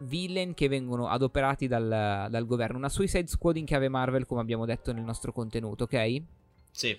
villain che vengono adoperati dal, dal governo. Una Suicide Squad in chiave Marvel, come abbiamo detto nel nostro contenuto, ok? Sì,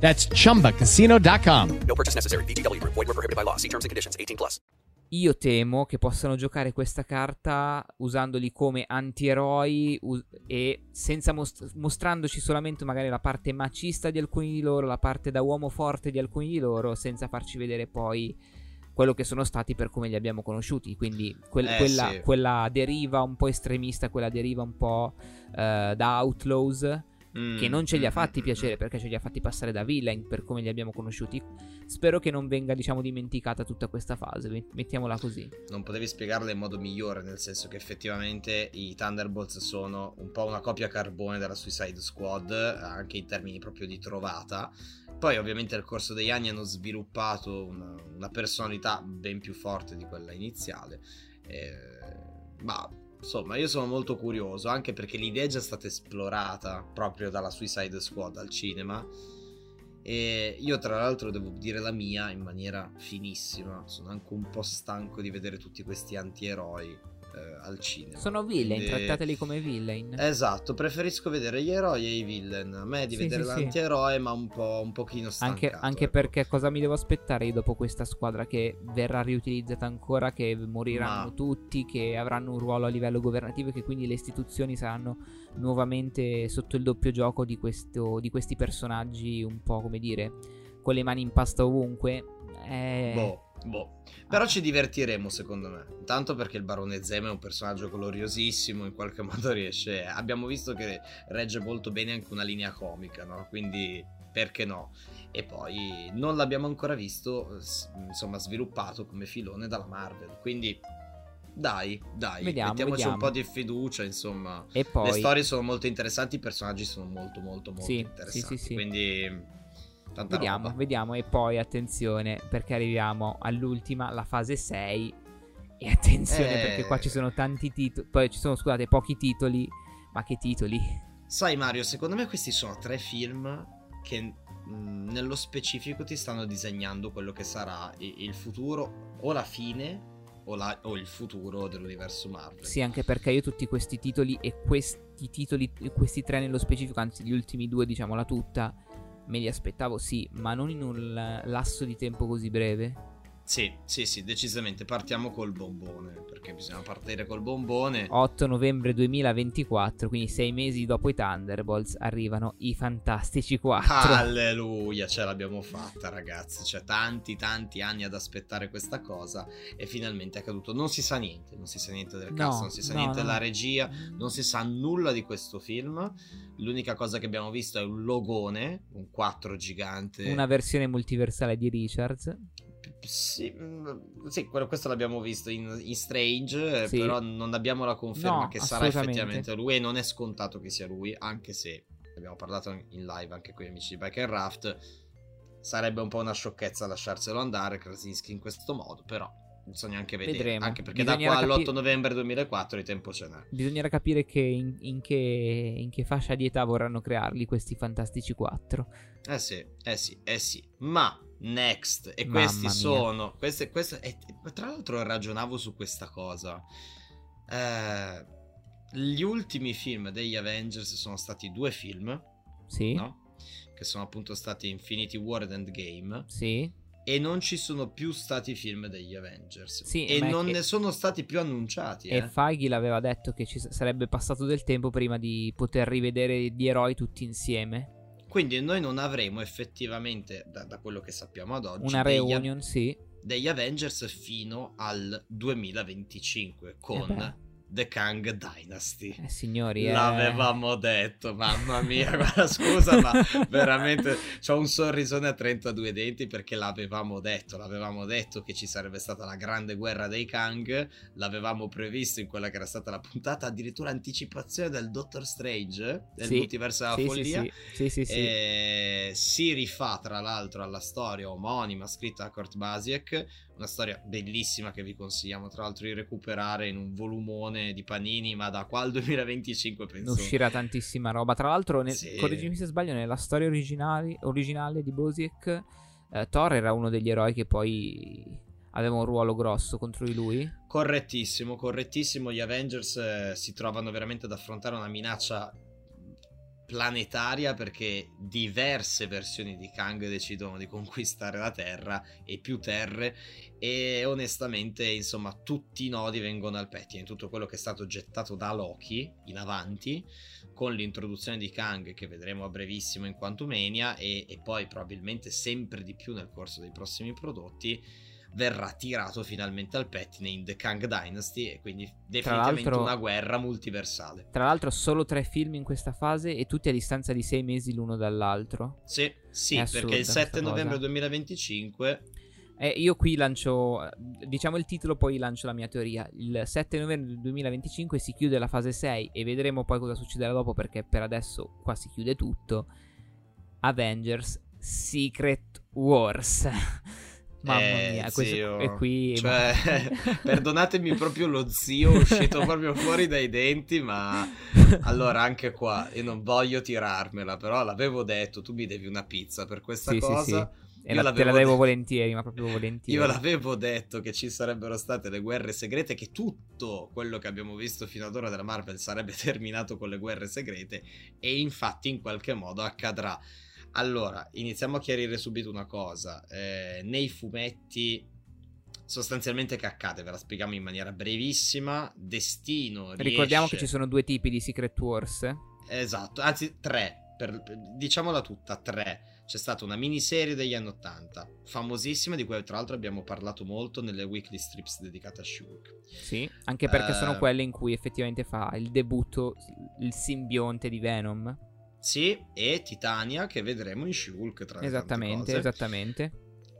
That's chumbacasino.com. No purchase necessary. VGW Group. Void were prohibited by law. See terms and conditions. 18 plus. Io temo che possano giocare questa carta usandoli come antieroi us- e senza most- mostrandoci solamente magari la parte macista di alcuni di loro, la parte da uomo forte di alcuni di loro, senza farci vedere poi quello che sono stati per come li abbiamo conosciuti. Quindi quel- Eh, quella, sì. quella deriva un po' estremista, quella deriva un po' eh, da outlaws. Mm, Che non ce li ha mm, fatti mm, piacere mm. perché ce li ha fatti passare da villain per come li abbiamo conosciuti. Spero che non venga, diciamo, dimenticata tutta questa fase. met- Mettiamola così. non potevi spiegarla in modo migliore, nel senso che effettivamente i Thunderbolts sono un po' una copia carbone della Suicide Squad, anche in termini proprio di trovata. Poi ovviamente nel corso degli anni hanno sviluppato una, una personalità ben più forte di quella iniziale. Eh, ma insomma, io sono molto curioso, anche perché l'idea è già stata esplorata proprio dalla Suicide Squad al cinema. E io, tra l'altro, devo dire la mia in maniera finissima. Sono anche un po' stanco di vedere tutti questi antieroi eh, al cinema. Sono villain, Quindi- trattateli come villain. Esatto, preferisco vedere gli eroi e i villain. A me di Sì, vedere sì, sì. l'antieroe, ma un po' un pochino Anche, stancato. anche ecco. perché cosa mi devo aspettare io dopo questa squadra che verrà riutilizzata ancora, che moriranno Ma- tutti, che avranno un ruolo a livello governativo e che quindi le istituzioni saranno nuovamente sotto il doppio gioco di, questo- di questi personaggi un po' come dire con le mani in pasta ovunque. Eh, Boh, boh. Però ci divertiremo secondo me. Intanto perché il barone Zemo è un personaggio gloriosissimo, in qualche modo riesce... Abbiamo visto che regge molto bene anche una linea comica, no? Quindi perché no? E poi non l'abbiamo ancora visto, insomma, sviluppato come filone dalla Marvel. Quindi dai, dai, Vediamo, mettiamoci vediamo. un po' di fiducia, insomma. E poi... Le storie sono molto interessanti, i personaggi sono molto molto molto Sì, interessanti. sì, sì, sì. Quindi tanta Vediamo, roba. vediamo. E poi attenzione perché arriviamo all'ultima, la fase 6. E attenzione Eh. perché qua ci sono tanti titoli. Poi ci sono, scusate, pochi titoli. Ma che titoli? Sai Mario, secondo me questi sono tre film che mh, nello specifico ti stanno disegnando quello che sarà il futuro o la fine o, la- o il futuro dell'universo Marvel. Sì, anche perché io tutti questi titoli e questi titoli, questi tre nello specifico, anzi gli ultimi due, diciamola tutta, me li aspettavo sì, ma non in un lasso di tempo così breve. Sì, sì, sì, decisamente partiamo col bombone, perché bisogna partire col bombone. 8 novembre 2024, quindi sei mesi dopo i Thunderbolts, arrivano i Fantastici 4. Alleluia, ce l'abbiamo fatta ragazzi, c'è tanti tanti anni ad aspettare questa cosa e finalmente è accaduto. Non si sa niente, non si sa niente del No, cast, non si sa no, niente no. della regia, non si sa nulla di questo film. L'unica cosa che abbiamo visto è un logone, un 4 gigante. Una versione multiversale di Richards. Sì, mm, sì, quello- questo l'abbiamo visto in, in Strange, eh, Sì. però non abbiamo la conferma No, che sarà effettivamente lui e non è scontato che sia lui, anche se abbiamo parlato in live anche con gli amici di Bike and Raft. Sarebbe un po' una sciocchezza lasciarselo andare Krasinski in questo modo, però bisogna anche vedere. Vedremo. Anche perché da Bisognerà qua all'8 capi- novembre 2004 il tempo ce n'è. Bisognerà capire che in, in che, in che fascia di età vorranno crearli questi Fantastici 4. Eh sì, eh sì, eh sì. Ma next, e Mamma questi mia. sono. Queste, queste, e- tra l'altro ragionavo su questa cosa. Eh, gli ultimi film degli Avengers sono stati due film, Sì? no? Che sono appunto stati Infinity War ed Endgame. Sì? E non ci sono più stati film degli Avengers. Sì, e non che- ne sono stati più annunciati. E eh. Feige l'aveva detto che ci sarebbe passato del tempo prima di poter rivedere gli eroi tutti insieme. Quindi noi non avremo effettivamente, da, da quello che sappiamo ad oggi, Una degli- reunion, sì. degli Avengers fino al 2025 con Eh beh. The Kang Dynasty. Eh, signori, eh. L'avevamo detto, mamma mia, guarda, scusa, ma veramente c'ho un sorrisone a 32 denti perché l'avevamo detto, l'avevamo detto che ci sarebbe stata la grande guerra dei Kang, l'avevamo previsto in quella che era stata la puntata, addirittura anticipazione del Doctor Strange, del Sì, multiverso della sì, follia. sì, sì, sì, sì. E si rifà tra l'altro alla storia omonima scritta da Kurt Basiek, una storia bellissima che vi consigliamo tra l'altro di recuperare in un volumone di Panini, ma da qua al 2025 Ne penso. uscirà tantissima roba. Tra l'altro, nel- Sì. correggimi se sbaglio, nella storia originale di Bosiek, eh, Thor era uno degli eroi che poi aveva un ruolo grosso contro di lui. Correttissimo, correttissimo. Gli Avengers eh, si trovano veramente ad affrontare una minaccia planetaria perché diverse versioni di Kang decidono di conquistare la Terra e più terre e onestamente insomma tutti i nodi vengono al pettine. Tutto quello che è stato gettato da Loki in avanti con l'introduzione di Kang che vedremo a brevissimo in Quantumania e, e poi probabilmente sempre di più nel corso dei prossimi prodotti verrà tirato finalmente al pettine in The Kang Dynasty e quindi definitivamente una guerra multiversale. Tra l'altro, solo tre film in questa fase e tutti a distanza di sei mesi l'uno dall'altro. Sì, sì, perché il 7 questa novembre cosa. 2025 Eh, io qui lancio, diciamo il titolo, poi lancio la mia teoria. Il 7 novembre del 2025 si chiude la fase 6 e vedremo poi cosa succederà dopo perché per adesso qua si chiude tutto. Avengers Secret Wars. Mamma Eh, mia, questo è qui. Cioè, perdonatemi proprio lo zio uscito proprio fuori dai denti, ma allora anche qua io non voglio tirarmela, però l'avevo detto, tu mi devi una pizza per questa Sì, sì, cosa. sì. E Io la- te l'avevo la devo de- volentieri, ma proprio volentieri. Io l'avevo detto che ci sarebbero state le guerre segrete, che tutto quello che abbiamo visto fino ad ora della Marvel sarebbe terminato con le guerre segrete e infatti in qualche modo accadrà. Allora, iniziamo a chiarire subito una cosa. Eh, nei fumetti sostanzialmente che accade? Ve la spieghiamo in maniera brevissima. Destino Ricordiamo riesce- che ci sono due tipi di Secret Wars. Esatto, anzi tre, per- per- diciamola tutta, tre. C'è stata una miniserie degli anni 80, famosissima, di cui tra l'altro abbiamo parlato molto nelle weekly strips dedicate a Shulk. Sì, anche perché Eh. sono quelle in cui effettivamente fa il debutto il simbionte di Venom. Sì, e Titania che vedremo in Shulk tra Esattamente, cose. esattamente.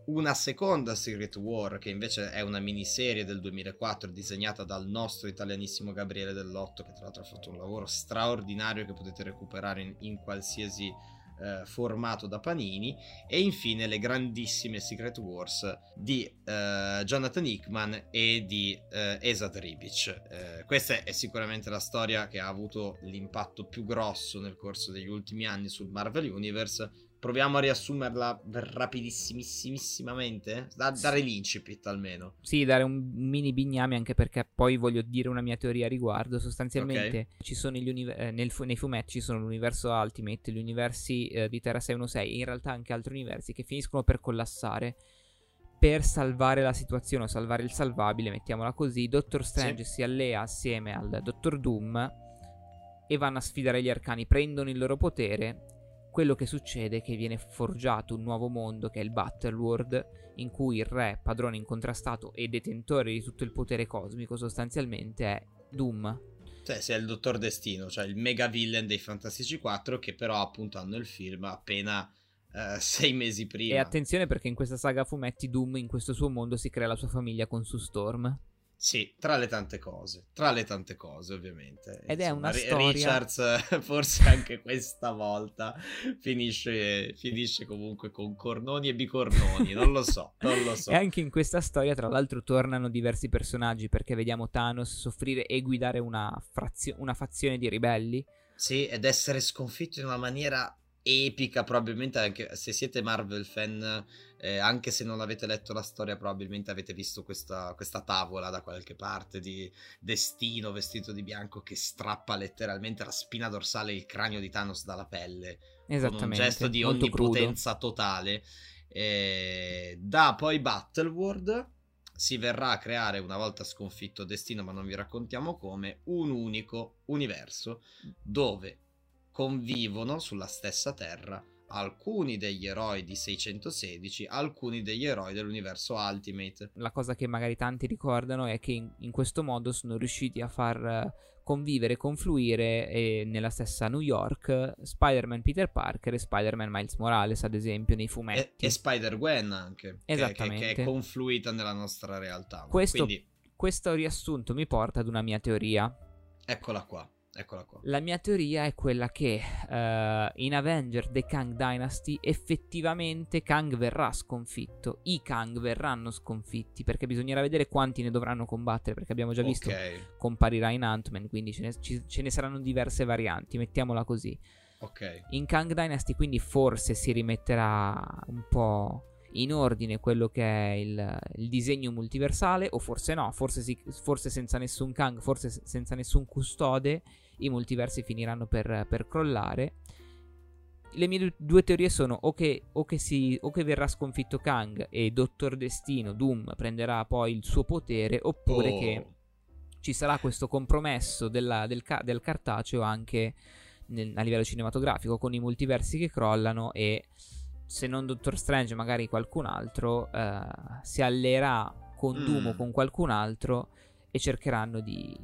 Una seconda Secret War che invece è una miniserie del 2004 disegnata dal nostro italianissimo Gabriele Dell'Otto che tra l'altro ha fatto un lavoro straordinario che potete recuperare in, in qualsiasi eh, formato da Panini e infine le grandissime Secret Wars di eh, Jonathan Hickman e di eh, Esad Ribic. Eh, questa è sicuramente la storia che ha avuto l'impatto più grosso nel corso degli ultimi anni sul Marvel Universe Proviamo a riassumerla rapidissimamente. Da, dare l'incipit almeno. Sì, dare un mini bignami anche perché poi voglio dire una mia teoria a riguardo. Sostanzialmente ci sono gli univer- eh, nel nei fumetti ci sono l'universo Ultimate, gli universi eh, di Terra 616 e in realtà anche altri universi che finiscono per collassare per salvare la situazione o salvare il salvabile, mettiamola così. Doctor Strange si allea assieme al Dottor Doom e vanno a sfidare gli arcani, prendono il loro potere quello che succede è che viene forgiato un nuovo mondo che è il Battleworld, in cui il re, padrone incontrastato e detentore di tutto il potere cosmico, sostanzialmente è Doom. Cioè, sei il dottor Destino, cioè il mega villain dei Fantastici 4, che però appunto hanno il film appena eh, sei mesi prima. E attenzione perché in questa saga fumetti Doom, in questo suo mondo, si crea la sua famiglia con Sue Storm. Sì, tra le tante cose, tra le tante cose ovviamente. Ed è una Ri- storia- Richards forse anche questa volta finisce, finisce comunque con cornoni e bicornoni, non lo so, non lo so. E anche in questa storia, tra l'altro, tornano diversi personaggi perché vediamo Thanos soffrire e guidare una, frazio- una fazione di ribelli. Sì, ed essere sconfitto in una maniera epica, probabilmente anche se siete Marvel fan, eh, anche se non avete letto la storia, probabilmente avete visto questa, questa tavola da qualche parte di Destino vestito di bianco che strappa letteralmente la spina dorsale e il cranio di Thanos dalla pelle. Con un Esattamente. gesto di molto crudo. onnipotenza totale. Eh, da poi Battleworld si verrà a creare, una volta sconfitto Destino, ma non vi raccontiamo come, un unico universo dove convivono sulla stessa terra alcuni degli eroi di 616, alcuni degli eroi dell'universo Ultimate. La cosa che magari tanti ricordano è che in, in questo modo sono riusciti a far eh, convivere, confluire eh, nella stessa New York Spider-Man Peter Parker e Spider-Man Miles Morales, ad esempio, nei E, fumetti. e Spider-Gwen anche, che- Esattamente. che, che è confluita nella nostra realtà. Questo- Quindi, Questo riassunto mi porta ad una mia teoria. eccola qua, eccola qua. La mia teoria è quella che eh, in Avenger The Kang Dynasty effettivamente Kang verrà sconfitto. I Kang verranno sconfitti perché bisognerà vedere quanti ne dovranno combattere perché abbiamo già visto Ok, comparirà in Ant-Man, quindi ce ne, ci- ce ne saranno diverse varianti, mettiamola così. ok. In Kang Dynasty quindi forse si rimetterà un po' in ordine quello che è il, il disegno multiversale o forse no, forse, si- forse senza nessun Kang, forse se- senza nessun custode i multiversi finiranno per, per crollare. Le mie du- due teorie sono o che, o, che si, o che verrà sconfitto Kang e Dottor Destino, Doom, prenderà poi il suo potere, oppure Oh. che ci sarà questo compromesso della- del, ca- del cartaceo anche nel- a livello cinematografico con i multiversi che crollano e se non Doctor Strange magari qualcun altro eh, si alleerà con Mm. Doom o con qualcun altro e cercheranno di,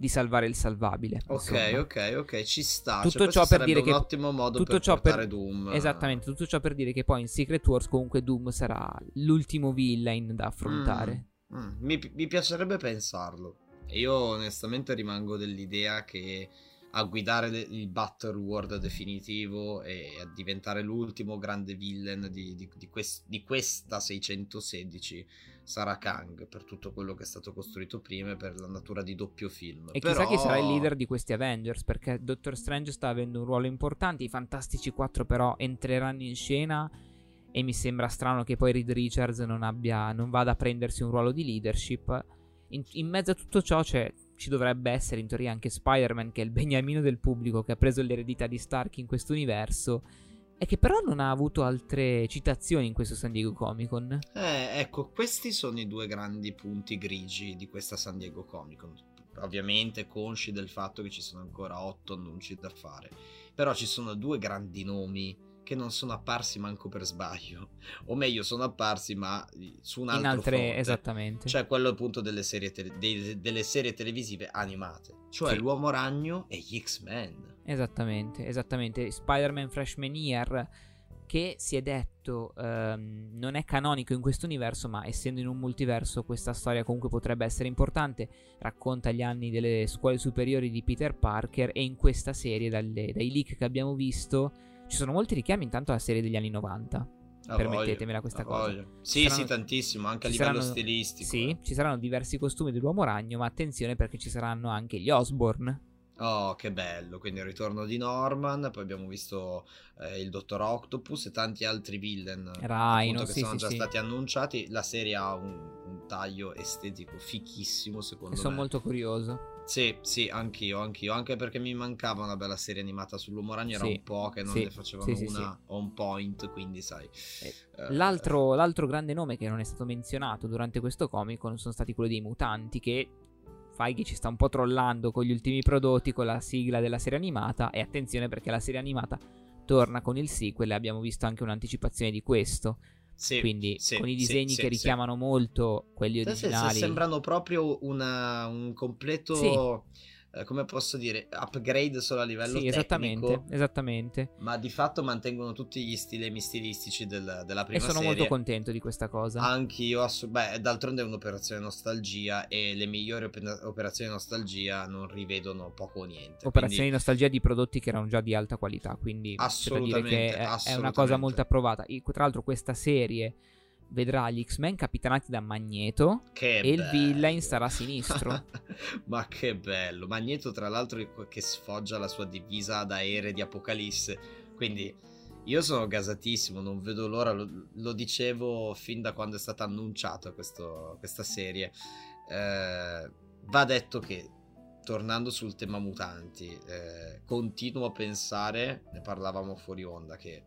di salvare il salvabile. Ok, insomma. ok, ok, ci sta. Tutto Cioè, ciò per dire che un ottimo modo tutto per ciò per- Doom. Esattamente, tutto ciò per dire che poi in Secret Wars comunque Doom sarà l'ultimo villain da affrontare. Mm, mm, Mi, mi piacerebbe pensarlo. E io onestamente rimango dell'idea che a guidare le- il Battle World definitivo e a diventare l'ultimo grande villain di, di- di quest- di questa 616 sarà Kang per tutto quello che è stato costruito prima e per la natura di doppio film. E Però- chissà chi sarà il leader di questi Avengers, perché Doctor Strange sta avendo un ruolo importante, i Fantastici 4 però entreranno in scena e mi sembra strano che poi Reed Richards non, abbia, non vada a prendersi un ruolo di leadership. In, in mezzo a tutto ciò c'è, ci dovrebbe essere in teoria anche Spider-Man, che è il beniamino del pubblico, che ha preso l'eredità di Stark in questo universo, e che però non ha avuto altre citazioni in questo San Diego Comic Con. Eh, ecco, questi sono i due grandi punti grigi di questa San Diego Comic Con. Ovviamente consci del fatto che ci sono ancora otto annunci da fare. Però ci sono due grandi nomi che non sono apparsi manco per sbaglio. O meglio, sono apparsi ma su un altro in altre, fronte. esattamente. Cioè quello appunto delle serie, tele- dei- delle serie televisive animate. Cioè Sì. l'Uomo Ragno e gli X-Men. Esattamente, esattamente. Spider-Man Freshman Year, che si è detto ehm, non è canonico in questo universo, ma essendo in un multiverso, questa storia comunque potrebbe essere importante. Racconta gli anni delle scuole superiori di Peter Parker. E in questa serie, dalle- dai leak che abbiamo visto, ci sono molti richiami intanto alla serie degli anni 90. Ha Permettetemela questa cosa. voglia. Sì, Saranno- sì, tantissimo, anche a livello saranno- stilistico. Sì, eh. ci saranno diversi costumi dell'uomo ragno, ma attenzione perché ci saranno anche gli Osborn. Oh, che bello! Quindi il ritorno di Norman, poi abbiamo visto eh, il Dottor Octopus e tanti altri villain Rhino, appunto, che sì, sono sì, già sì. stati annunciati. La serie ha un, un taglio estetico fichissimo, secondo E me. sono molto curioso. Sì, sì, anch'io, anch'io, anche perché mi mancava una bella serie animata sull'uomo ragno, era Sì, un po' che non sì, ne facevano sì, una on point, quindi sai. eh, L'altro, l'altro grande nome che non è stato menzionato durante questo Comic Con sono stati quelli dei mutanti che Feige ci sta un po' trollando con gli ultimi prodotti, con la sigla della serie animata e attenzione perché la serie animata torna con il sequel e abbiamo visto anche un'anticipazione di questo. Sì, Quindi sì, con i disegni sì, che sì. richiamano molto quelli originali. sembrano proprio una- un completo, Sì. Eh, come posso dire, upgrade solo a livello Sì, esattamente, tecnico, esattamente. ma di fatto mantengono tutti gli stilemi stilistici del- della E prima sono serie. molto contento di questa cosa. Anch'io, assu- beh, d'altronde è un'operazione nostalgia e le migliori ope- operazioni nostalgia non rivedono poco o niente. Operazioni quindi- di nostalgia di prodotti che erano già di alta qualità, quindi da dire Assolutamente, che è- è, una assolutamente. cosa molto approvata. E, tra l'altro questa serie vedrà gli X-Men capitanati da Magneto Che e il bello. villain sarà a sinistro. Ma che bello. Magneto, tra l'altro, che sfoggia la sua divisa da aerei di Apocalisse. Quindi io sono gasatissimo, non vedo l'ora. Lo, lo dicevo fin da quando è stata annunciata questa serie. Eh, va detto che. Tornando sul tema mutanti, eh, continuo a pensare, ne parlavamo fuori onda, che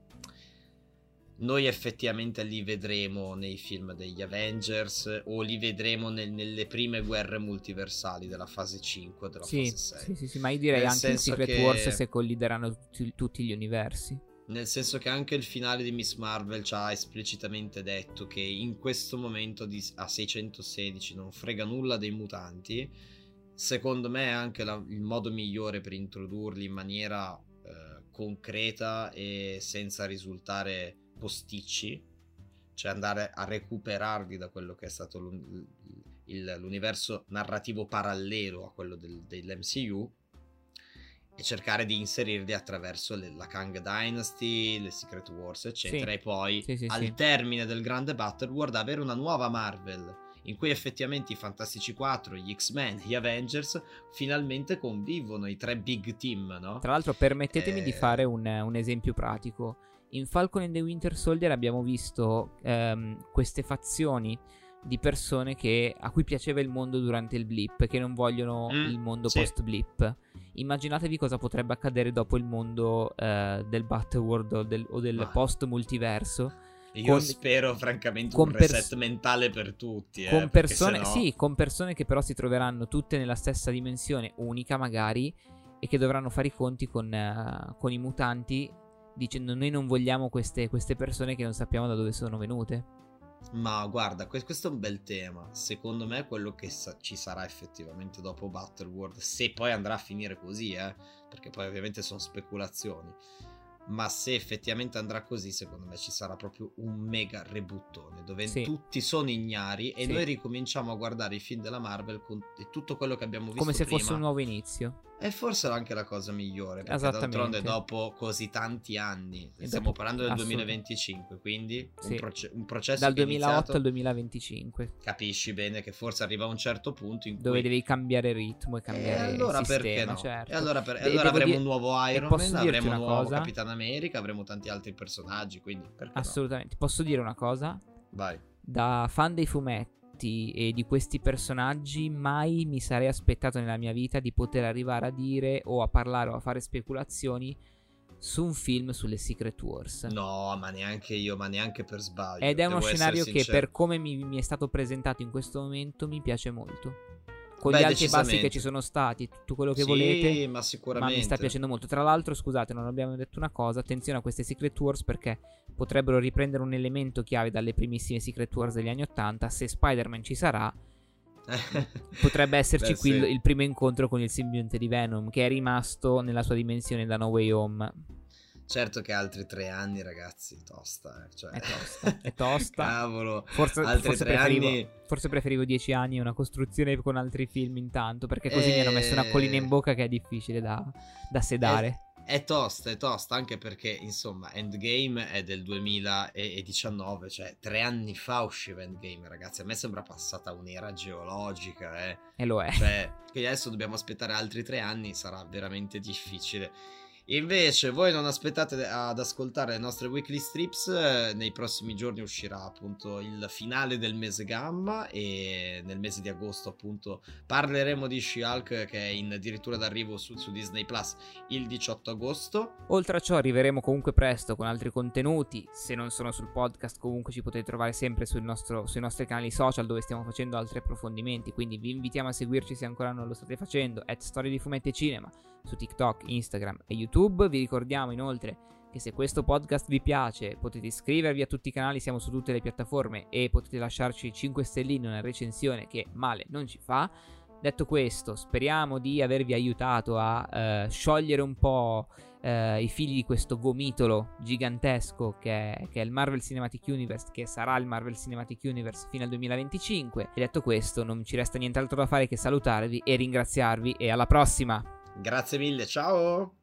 noi effettivamente li vedremo nei film degli Avengers o li vedremo nel- nelle prime guerre multiversali della fase 5 della sì, fase 6. sì, sì, sì, ma io direi Nel anche in Secret che- Wars se collideranno tutti, tutti gli universi. Nel senso che anche il finale di Miss Marvel ci ha esplicitamente detto che in questo momento di- a 616 non frega nulla dei mutanti. Secondo me è anche la- il modo migliore per introdurli in maniera eh, concreta e senza risultare posticci, cioè andare a recuperarli da quello che è stato l'un- il- l'universo narrativo parallelo a quello del- dell'MCU e cercare di inserirli attraverso le- la Kang Dynasty, le Secret Wars, eccetera, Sì. e poi Sì, sì, al termine del grande Battle World avere una nuova Marvel in cui effettivamente i Fantastici 4, gli X-Men, gli Avengers finalmente convivono, i tre big team, no? Tra l'altro, permettetemi di Eh, fare un, un esempio pratico. In Falcon and the Winter Soldier abbiamo visto ehm, queste fazioni di persone che, a cui piaceva il mondo durante il blip, che non vogliono Mm, il mondo sì. post blip. Immaginatevi cosa potrebbe accadere dopo il mondo eh, del Battleworld o del, o del post multiverso. Io con- spero francamente con un pers- reset mentale per tutti, eh, con persone, sennò- sì, con persone che però si troveranno tutte nella stessa dimensione, unica magari, e che dovranno fare i conti con, eh, con i mutanti, dicendo noi non vogliamo queste, queste persone che non sappiamo da dove sono venute. Ma guarda, que- questo è un bel tema. Secondo me quello che sa- ci sarà effettivamente dopo Battleworld, se poi andrà a finire così, eh, perché poi ovviamente sono speculazioni. Ma se effettivamente andrà così, secondo me ci sarà proprio un mega rebuttone dove Sì. tutti sono ignari e Sì. noi ricominciamo a guardare i film della Marvel con e tutto quello che abbiamo visto Come se prima. fosse un nuovo inizio. E forse anche la cosa migliore, perché d'altronde dopo così tanti anni, E stiamo dopo- parlando del assolutamente. 2025, quindi Sì. un, proce- un processo Dal che è 2008 iniziato, al 2025. capisci bene che forse arriva a un certo punto in Dove cui devi cambiare ritmo e e cambiare allora sistema, perché no? certo. E allora, per- e allora avremo dire- un nuovo e Iron Man, avremo un nuovo cosa? Capitan America, avremo tanti altri personaggi, quindi perché no? Assolutamente. Posso dire una cosa? Vai. Da fan dei fumetti e di questi personaggi, mai mi sarei aspettato nella mia vita di poter arrivare a dire o a parlare o a fare speculazioni su un film sulle Secret Wars. No, ma neanche io, ma neanche per sbaglio. Ed è uno scenario che per come mi, mi è stato presentato in questo momento mi piace molto. Con Beh, gli alti e bassi che ci sono stati, tutto quello che Sì, volete. ma Ma sicuramente. mi sta piacendo molto. Tra l'altro, scusate, non abbiamo detto una cosa. Attenzione a queste Secret Wars perché potrebbero riprendere un elemento chiave dalle primissime Secret Wars degli anni 80. Se Spider-Man ci sarà, potrebbe esserci Beh, qui sì. il, il primo incontro con il simbionte di Venom, che è rimasto nella sua dimensione da No Way Home. Certo che altri tre anni, ragazzi, tosta. eh, Cioè... È tosta, è tosta. Cavolo. Forse, forse preferivo, anni. forse preferivo 10 anni e una costruzione con altri film intanto. Perché così mi hanno messo una Eh. collina in bocca che è difficile da, da sedare. È tosta, è tosta, anche perché, insomma, Endgame è del 2019, cioè tre anni fa usciva Endgame, ragazzi. A me sembra passata un'era geologica, eh. E lo è. Cioè, che adesso dobbiamo aspettare altri tre anni, sarà veramente difficile. Invece, voi non aspettate ad ascoltare le nostre weekly strips. eh, Nei prossimi giorni uscirà appunto il finale del mese gamma. E nel mese di agosto, appunto, parleremo di She-Hulk che è in addirittura d'arrivo su, su Disney Plus il 18 agosto. Oltre a ciò arriveremo comunque presto con altri contenuti, se non sono sul podcast comunque ci potete trovare sempre nostro- sui nostri canali social dove stiamo facendo altri approfondimenti, quindi vi invitiamo a seguirci se ancora non lo state facendo, at Storie di Fumetti e Cinema, su TikTok, Instagram e YouTube, vi ricordiamo inoltre che se questo podcast vi piace potete iscrivervi a tutti i canali, siamo su tutte le piattaforme e potete lasciarci 5 stelline, una recensione che male non ci fa. Detto questo, speriamo di avervi aiutato a eh, sciogliere un po' eh, i fili di questo gomitolo gigantesco che è, che è il Marvel Cinematic Universe, che sarà il Marvel Cinematic Universe fino al 2025. E detto questo, non ci resta nient'altro da fare che salutarvi e ringraziarvi e alla prossima! Grazie mille, ciao!